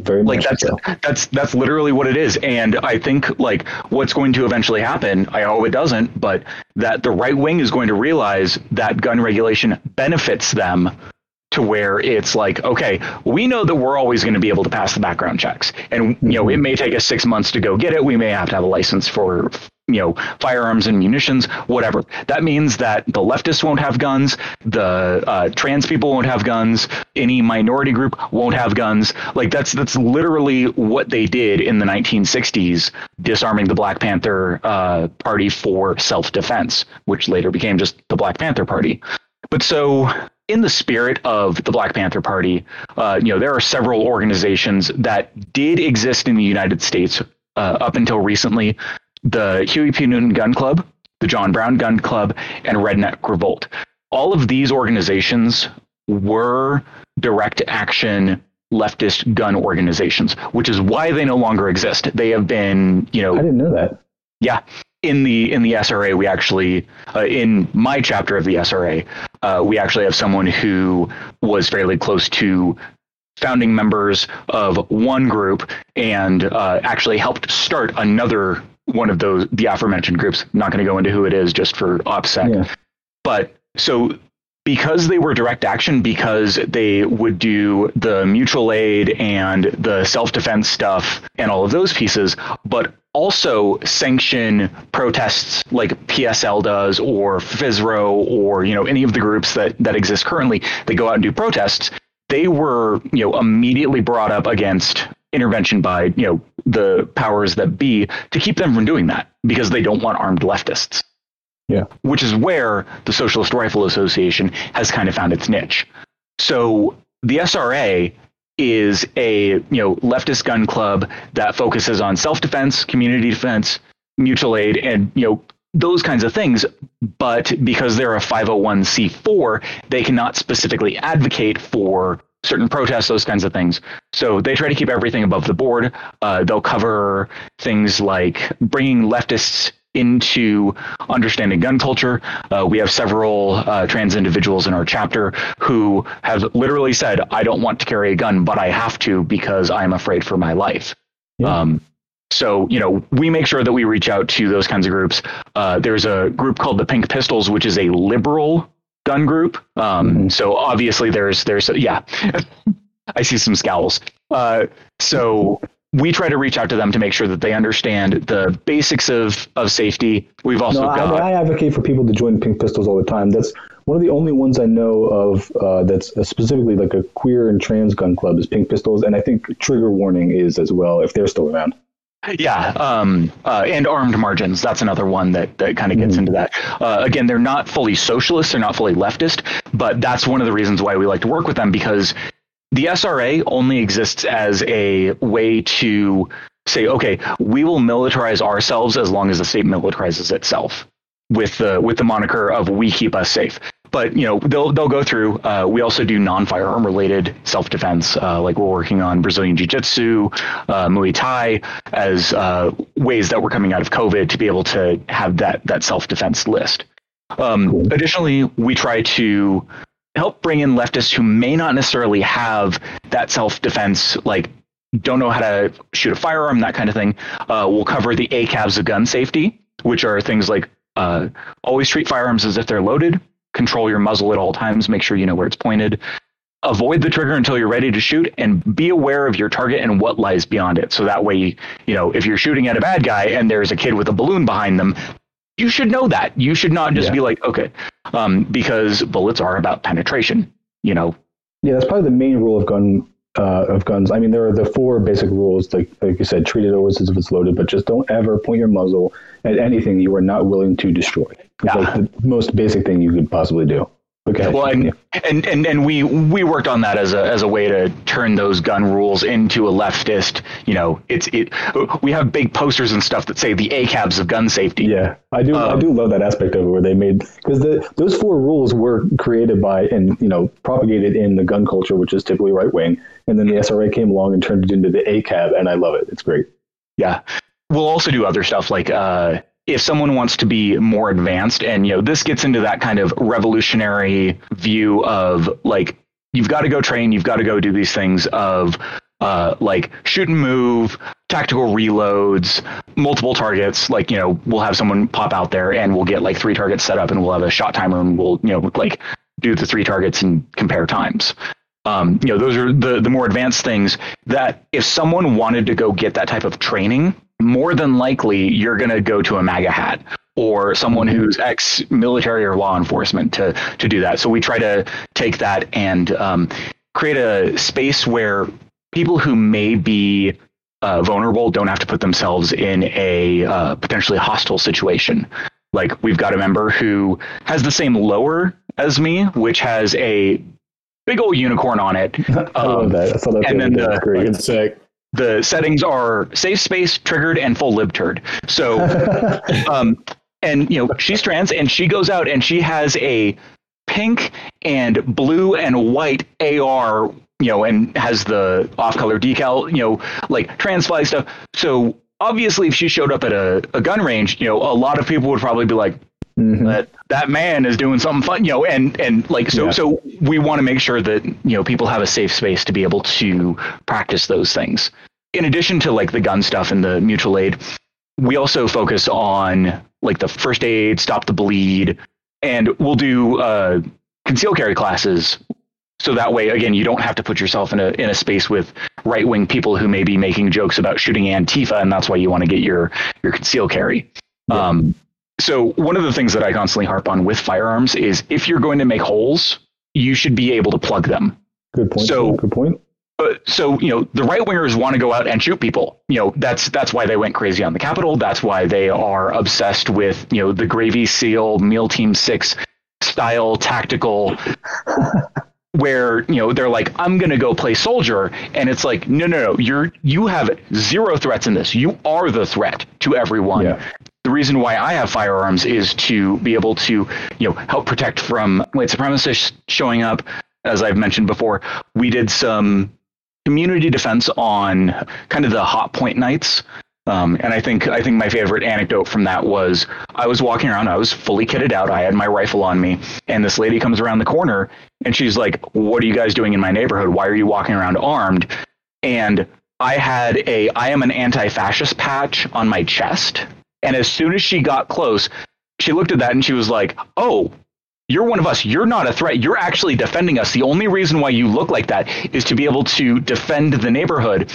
Very like that's so. that's that's literally what it is and i think like what's going to eventually happen i hope it doesn't but that the right wing is going to realize that gun regulation benefits them to where it's like, okay, we know that we're always going to be able to pass the background checks, and you know, it mm-hmm. may take us six months to go get it. We may have to have a license for you know firearms and munitions, whatever. That means that the leftists won't have guns, the uh, trans people won't have guns, any minority group won't have guns. Like that's that's literally what they did in the 1960s, disarming the Black Panther uh, Party for self defense, which later became just the Black Panther Party. But so in the spirit of the Black Panther Party, uh, you know, there are several organizations that did exist in the United States uh, up until recently. The Huey P. Newton Gun Club, the John Brown Gun Club, and Redneck Revolt. All of these organizations were direct action leftist gun organizations, which is why they no longer exist. They have been, you know, I didn't know that. Yeah, in the in the SRA, we actually uh, in my chapter of the SRA, uh, we actually have someone who was fairly close to founding members of one group and uh, actually helped start another one of those the aforementioned groups. I'm not going to go into who it is just for OPSEC, yeah. but so because they were direct action, because they would do the mutual aid and the self defense stuff and all of those pieces, but also sanction protests like PSL does or FISRO or you know any of the groups that that exist currently. They go out and do protests. They were you know immediately brought up against intervention by you know the powers that be to keep them from doing that because they don't want armed leftists. Yeah. Which is where the Socialist Rifle Association has kind of found its niche. So the SRA is a you know leftist gun club that focuses on self-defense, community defense, mutual aid, and you know those kinds of things. But because they're a 501c4, they cannot specifically advocate for certain protests, those kinds of things. So they try to keep everything above the board. Uh, they'll cover things like bringing leftists into understanding gun culture. Uh, we have several uh, trans individuals in our chapter who have literally said, I don't want to carry a gun, but I have to because I'm afraid for my life. Yeah. Um, so, you know, we make sure that we reach out to those kinds of groups. Uh, there's a group called the Pink Pistols, which is a liberal gun group. Um, Mhm. So obviously there's, there's, yeah, I see some scowls. Uh, so we try to reach out to them to make sure that they understand the basics of, of safety. We've also No, I, I advocate for people to join Pink Pistols all the time. That's one of the only ones I know of uh, that's specifically like a queer and trans gun club is Pink Pistols, and I think Trigger Warning is as well if they're still around. Yeah, um, uh, and armed margins. That's another one that, that kind of gets into that. Uh, again, they're not fully socialist, they're not fully leftist, but that's one of the reasons why we like to work with them because the SRA only exists as a way to say, okay, we will militarize ourselves as long as the state militarizes itself with the with the moniker of we keep us safe. But you know they'll they'll go through. Uh, we also do non firearm related self defense, uh, like we're working on Brazilian Jiu Jitsu, uh, Muay Thai, as uh, ways that we're coming out of COVID to be able to have that that self defense list. Um, Additionally, we try to help bring in leftists who may not necessarily have that self defense, like don't know how to shoot a firearm, that kind of thing. Uh, we'll cover the ACABs of gun safety, which are things like uh, always treat firearms as if they're loaded, control your muzzle at all times, make sure you know where it's pointed, avoid the trigger until you're ready to shoot, and be aware of your target and what lies beyond it. So that way, you know, if you're shooting at a bad guy and there's a kid with a balloon behind them, you should know that. You should not just Yeah. be like, okay, um, because bullets are about penetration. You know, Yeah, that's probably the main rule of gun uh, of guns. I mean, there are the four basic rules, like like you said, treat it always as if it's loaded, but just don't ever point your muzzle at anything you are not willing to destroy. It's Yeah. like the most basic thing you could possibly do. Okay. Well, and, and and and we we worked on that as a as a way to turn those gun rules into a leftist. You know, it's it. We have big posters and stuff that say the ACABs of gun safety. Yeah, I do. I Um, do love that aspect of it where they made because the those four rules were created by and you know propagated in the gun culture, which is typically right wing, and then the SRA came along and turned it into the ACAB, and I love it. It's great. Yeah. We'll also do other stuff like uh, if someone wants to be more advanced, and you know, this gets into that kind of revolutionary view of like you've got to go train, you've got to go do these things of uh, like shoot and move, tactical reloads, multiple targets. Like you know, we'll have someone pop out there, and we'll get like three targets set up, and we'll have a shot timer, and we'll you know like do the three targets and compare times um, you know those are the the more advanced things that if someone wanted to go get that type of training more than likely you're going to go to a maga hat or someone who's ex military or law enforcement to to do that so we try to take that and um, create a space where people who may be uh, vulnerable don't have to put themselves in a uh, potentially hostile situation like we've got a member who has the same lower as me which has a big old unicorn on it. I love Um, that. I saw that. and then other the- It's great. It's sick. The settings are safe space, triggered, and full libturd. So, um, and you know, she's trans, and she goes out and she has a pink and blue and white AR, you know, and has the off-color decal, you know, like trans flag stuff. So obviously, if she showed up at a, a gun range, you know, a lot of people would probably be like, Mhm. that that man is doing something fun, you know, and and like so Yeah. so we want to make sure that you know people have a safe space to be able to practice those things. In addition to like the gun stuff and the mutual aid, we also focus on like the first aid, stop the bleed, and we'll do uh, conceal carry classes. So that way, again, you don't have to put yourself in a in a space with right wing people who may be making jokes about shooting Antifa, and that's why you want to get your your conceal carry. Um, so one of the things that I constantly harp on with firearms is if you're going to make holes, you should be able to plug them. Good point. So- good point. Uh, so you know the right wingers want to go out and shoot people. You know that's that's why they went crazy on the Capitol. That's why they are obsessed with you know the Gravy Seal Meal Team Six style tactical. where you know they're like i'm going to go play soldier and it's like no no no you're you have zero threats in this you are the threat to everyone Yeah. The reason why I have firearms is to be able to, you know, help protect from white supremacists showing up. As I've mentioned before, we did some community defense on kind of the hot point nights. Um, and I think I think my favorite anecdote from that was I was walking around, I was fully kitted out, I had my rifle on me, and this lady comes around the corner and she's like, "What are you guys doing in my neighborhood? Why are you walking around armed?" And I had a I am an anti-fascist patch on my chest. And as soon as she got close, she looked at that and she was like, "Oh, you're one of us. You're not a threat. You're actually defending us. The only reason why you look like that is to be able to defend the neighborhood."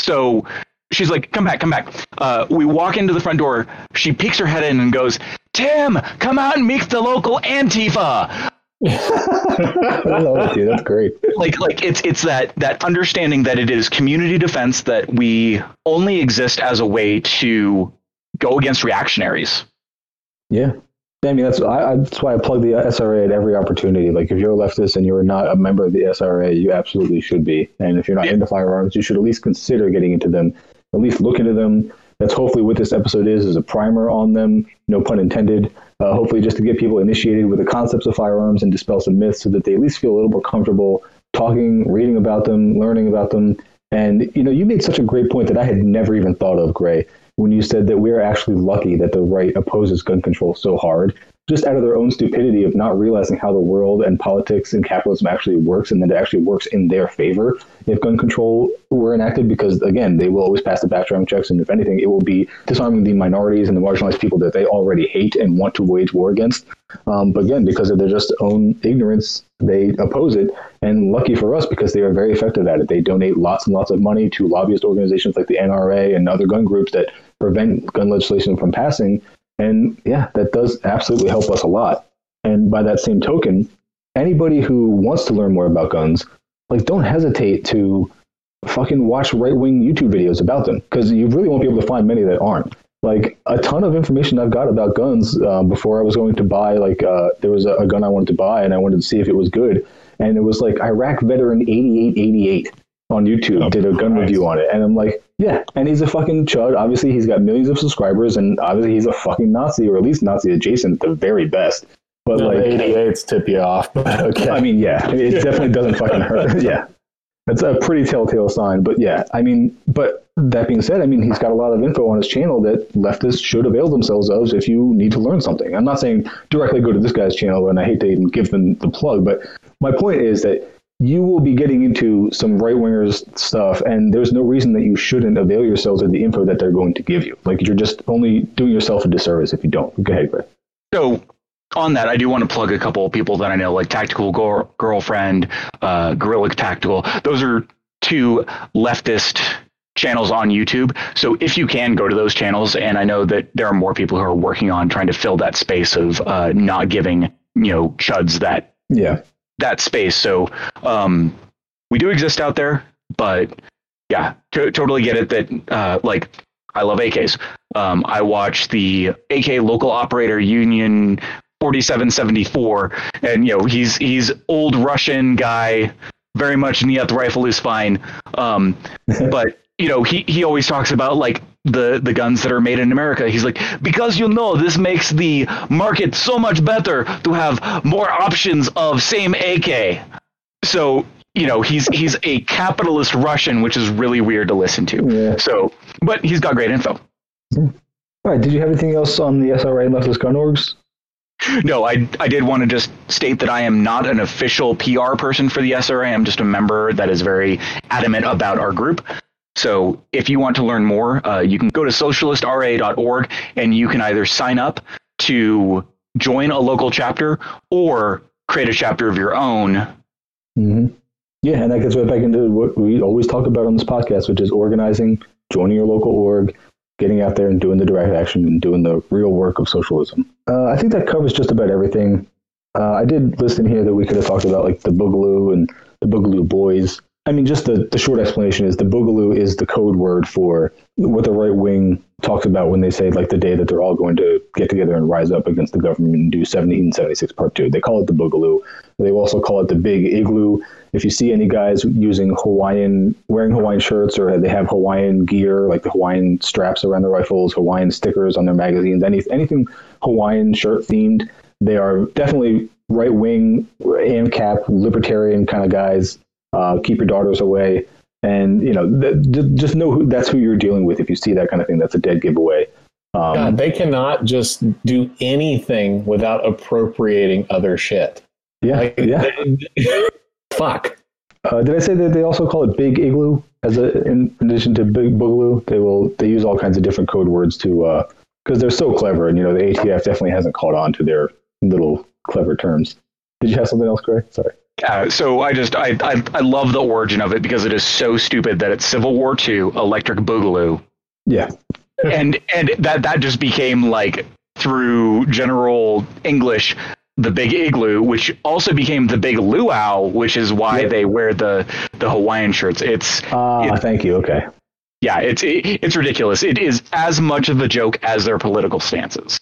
So she's like, "Come back, come back." Uh, we walk into the front door. She peeks her head in and goes, "Tim, come out and meet the local Antifa." I love it, dude. That's great. like like it's it's that that understanding that it is community defense that we only exist as a way to go against reactionaries. Yeah. I mean, that's I, that's why I plug the SRA at every opportunity. Like, if you're a leftist and you're not a member of the SRA, you absolutely should be. And if you're not Yeah. into firearms, you should at least consider getting into them. At least look into them. That's hopefully what this episode is: is a primer on them. No pun intended. Uh, hopefully, just to get people initiated with the concepts of firearms and dispel some myths, so that they at least feel a little more comfortable talking, reading about them, learning about them. And you know, you made such a great point that I had never even thought of, Gray, when you said that we're actually lucky that the right opposes gun control so hard, just out of their own stupidity of not realizing how the world and politics and capitalism actually works, and that it actually works in their favor if gun control were enacted. Because again, they will always pass the background checks, and if anything, it will be disarming the minorities and the marginalized people that they already hate and want to wage war against. Um, but again, because of their just own ignorance, they oppose it. And lucky for us, because they are very effective at it. They donate lots and lots of money to lobbyist organizations like the NRA and other gun groups that prevent gun legislation from passing. And yeah, that does absolutely help us a lot. And by that same token, anybody who wants to learn more about guns, like don't hesitate to fucking watch right wing YouTube videos about them because you really won't be able to find many that aren't. Like a ton of information I've got about guns uh, before I was going to buy, like, uh, there was a, a gun I wanted to buy and I wanted to see if it was good. And it was like Iraq veteran 8888 on YouTube did a gun review on it. And I'm like, yeah. And he's a fucking chud. Obviously, he's got millions of subscribers and obviously he's a fucking Nazi or at least Nazi adjacent at the very best. But No, like, the 88s tip you off. But okay. I mean, yeah, it definitely doesn't fucking hurt. yeah. That's a pretty telltale sign. But yeah, I mean, but that being said, I mean, he's got a lot of info on his channel that leftists should avail themselves of if you need to learn something. I'm not saying directly go to this guy's channel, and I hate to even give them the plug, but my point is that you will be getting into some right wingers stuff, and there's no reason that you shouldn't avail yourselves of the info that they're going to give you. Like, you're just only doing yourself a disservice if you don't. Go ahead, Greg. So on that, I do want to plug a couple of people that I know, like Tactical Gir- Girlfriend, uh, Gorilla Tactical. Those are two leftist channels on YouTube. So if you can go to those channels, and I know that there are more people who are working on trying to fill that space of uh, not giving you know chuds that Yeah. That space. So um, we do exist out there, but yeah, to- totally get it that uh, like I love AKs. Um, I watch the AK local operator union 4774, and you know he's he's old Russian guy, very much Niet rifle is fine. Um, but you know he he always talks about like the the guns that are made in America. He's like because you know this makes the market so much better to have more options of same AK. So you know he's he's a capitalist Russian, which is really weird to listen to. Yeah. So, but he's got great info. All right. Did you have anything else on the SRA and leftist gun orgs? No, I I did want to just state that I am not an official PR person for the SRA. I'm just a member that is very adamant about our group. So if you want to learn more, uh, you can go to socialistra.org and you can either sign up to join a local chapter or create a chapter of your own. hmm Yeah, and that gets right back into what we always talk about on this podcast, which is organizing, joining your local org, getting out there and doing the direct action and doing the real work of socialism. Uh, I think that covers just about everything. Uh, I did listen here that we could have talked about like the Boogaloo and the Boogaloo Boys. I mean, just the, the short explanation is the Boogaloo is the code word for what the right wing talks about when they say like the day that they're all going to get together and rise up against the government and do 1776 Part 2. They call it the Boogaloo. They also call it the Big Igloo. If you see any guys using Hawaiian, wearing Hawaiian shirts or they have Hawaiian gear, like the Hawaiian straps around their rifles, Hawaiian stickers on their magazines, any, anything Hawaiian shirt themed, they are definitely right wing, ANCAP, libertarian kind of guys. Uh, keep your daughters away. And, you know, th- just know who, that's who you're dealing with. If you see that kind of thing, that's a dead giveaway. Um, God, they cannot just do anything without appropriating other shit. yeah, Like, yeah. they- fuck. Uh, did I say that they also call it Big Igloo as a in addition to Big Boogaloo? They will they use all kinds of different code words to because they're so clever, and you know the ATF definitely hasn't caught on to their little clever terms. Did you have something else, Greg? Sorry. Uh, so I just I, I I love the origin of it because it is so stupid that it's Civil War II Electric Boogaloo, Yeah, and and that that just became like through general English the big igloo, which also became the big luau, which is why Yep. they wear the the Hawaiian shirts. It's ah, thank you. Okay, yeah, it's it, it's ridiculous. It is as much of a joke as their political stances.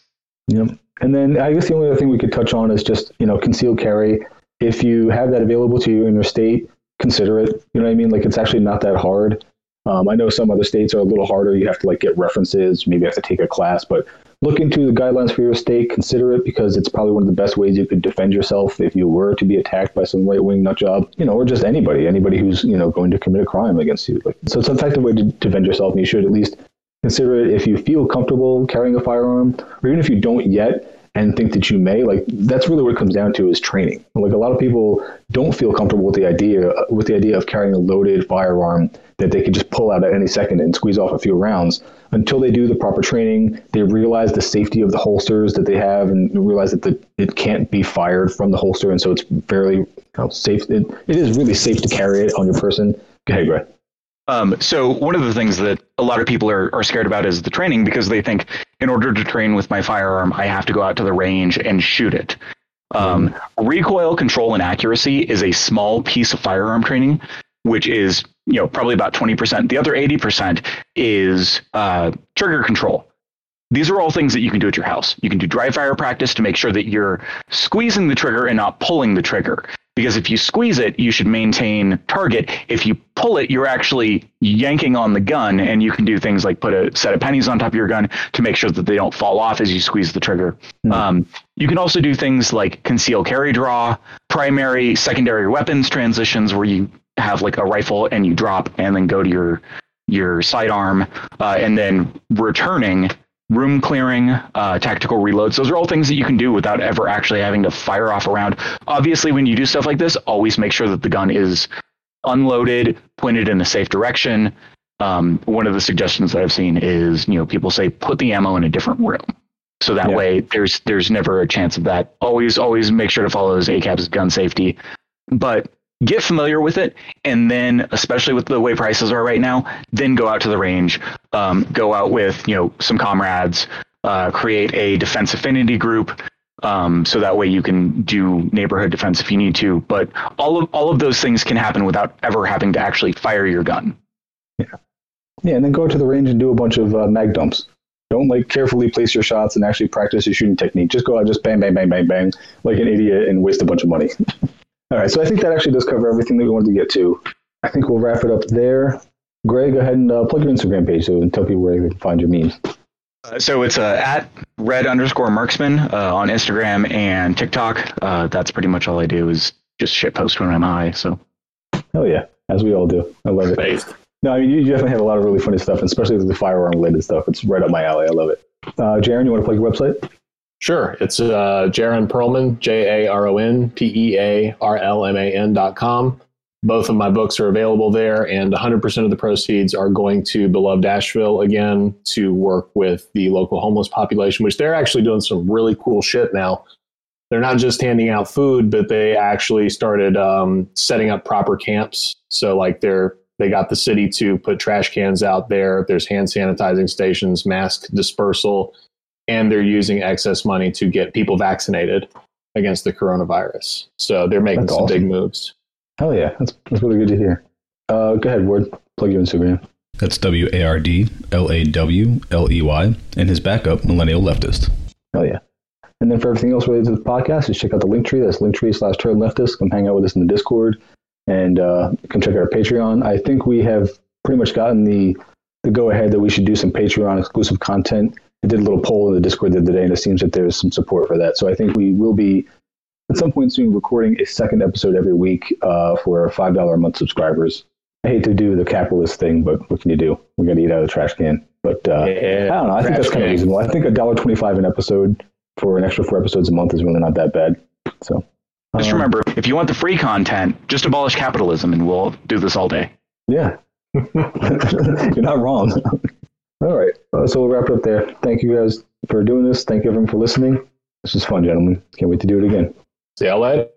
Yep. And then I guess the only other thing we could touch on is just, you know, concealed carry. If you have that available to you in your state, consider it. You know what I mean? Like it's actually not that hard. Um, I know some other states are a little harder. You have to like get references, maybe have to take a class, but look into the guidelines for your state, consider it because it's probably one of the best ways you could defend yourself if you were to be attacked by some right wing nut job, you know, or just anybody, anybody who's, you know, going to commit a crime against you. Like, so it's an effective way to defend yourself and you should at least consider it if you feel comfortable carrying a firearm, or even if you don't yet and think that you may. Like that's really what it comes down to is training. Like a lot of people don't feel comfortable with the idea with the idea of carrying a loaded firearm that they could just pull out at any second and squeeze off a few rounds until they do the proper training. They realize the safety of the holsters that they have and realize that the, it can't be fired from the holster, and so it's fairly you know, safe. It, it is really safe to carry it on your person. Go ahead. Um, so one of the things that a lot of people are, are scared about is the training because they think in order to train with my firearm, I have to go out to the range and shoot it. Um, recoil control and accuracy is a small piece of firearm training, which is you know probably about twenty percent. The other eighty percent is uh, trigger control. These are all things that you can do at your house. You can do dry fire practice to make sure that you're squeezing the trigger and not pulling the trigger. Because if you squeeze it, you should maintain target. If you pull it, you're actually yanking on the gun, and you can do things like put a set of pennies on top of your gun to make sure that they don't fall off as you squeeze the trigger. Um, you can also do things like conceal carry draw, primary, secondary weapons transitions, where you have like a rifle and you drop and then go to your your sidearm, uh, and then returning room clearing, uh, tactical reloads. Those are all things that you can do without ever actually having to fire off a round. Obviously, when you do stuff like this, always make sure that the gun is unloaded, pointed in a safe direction. Um, one of the suggestions that I've seen is, you know, people say put the ammo in a different room. So that Yeah. way there's there's never a chance of that. Always, always make sure to follow those ACAB's gun safety. But get familiar with it and then especially with the way prices are right now then go out to the range um, go out with you know some comrades uh, create a defense affinity group um, so that way you can do neighborhood defense if you need to but all of all of those things can happen without ever having to actually fire your gun Yeah, yeah, and then go to the range and do a bunch of uh, mag dumps. Don't like carefully place your shots and actually practice your shooting technique. Just go out, just bang, bang, bang, bang, bang, like an idiot, and waste a bunch of money. All right, so I think that actually does cover everything that we wanted to get to. I think we'll wrap it up there. Greg, go ahead and uh, plug your Instagram page so and tell people where they can find your memes. Uh, so it's uh, at red underscore marksman uh, on Instagram and TikTok. Uh, that's pretty much all I do is just shit post when I'm high. So Oh yeah, as we all do. I love it. Based. No, I mean you definitely have a lot of really funny stuff, especially with the firearm related stuff. It's right up my alley. I love it. Uh, Jaron, you want to plug your website? Sure. It's uh, Jaron Pearlman, J A R O N P E A R L M A N dot com. Both of my books are available there, and 100% of the proceeds are going to Beloved Asheville again to work with the local homeless population, which they're actually doing some really cool shit now. they're not just handing out food, but they actually started um, setting up proper camps. So like they're they got the city to put trash cans out there. There's hand sanitizing stations, mask dispersal, and they're using excess money to get people vaccinated against the coronavirus. So they're making That's some awesome. big moves. Hell yeah, that's that's really good to hear. Uh, go ahead, Ward. Plug your Instagram. That's W A R D L A W L E Y, and his backup, Millennial Leftist. Hell yeah. And then for everything else related to the podcast, just check out the link tree. That's linktree slash turn leftist. Come hang out with us in the Discord and uh, come check out our Patreon. I think we have pretty much gotten the, the go ahead that we should do some Patreon exclusive content. I did a little poll in the Discord the other day, and it seems that there's some support for that. So I think we will be at some point soon recording a second episode every week uh, for our $5 a month subscribers. I hate to do the capitalist thing, but what can you do? We got to eat out of the trash can. But uh, I don't know. I think that's kind of reasonable. I think a dollar twenty-five an episode for an extra four episodes a month is really not that bad. So Just um, remember, if you want the free content, just abolish capitalism, and we'll do this all day. yeah, you're not wrong. All right, uh, so we'll wrap it up there. Thank you guys for doing this. Thank you everyone for listening. This was fun, gentlemen. Can't wait to do it again. See y'all later.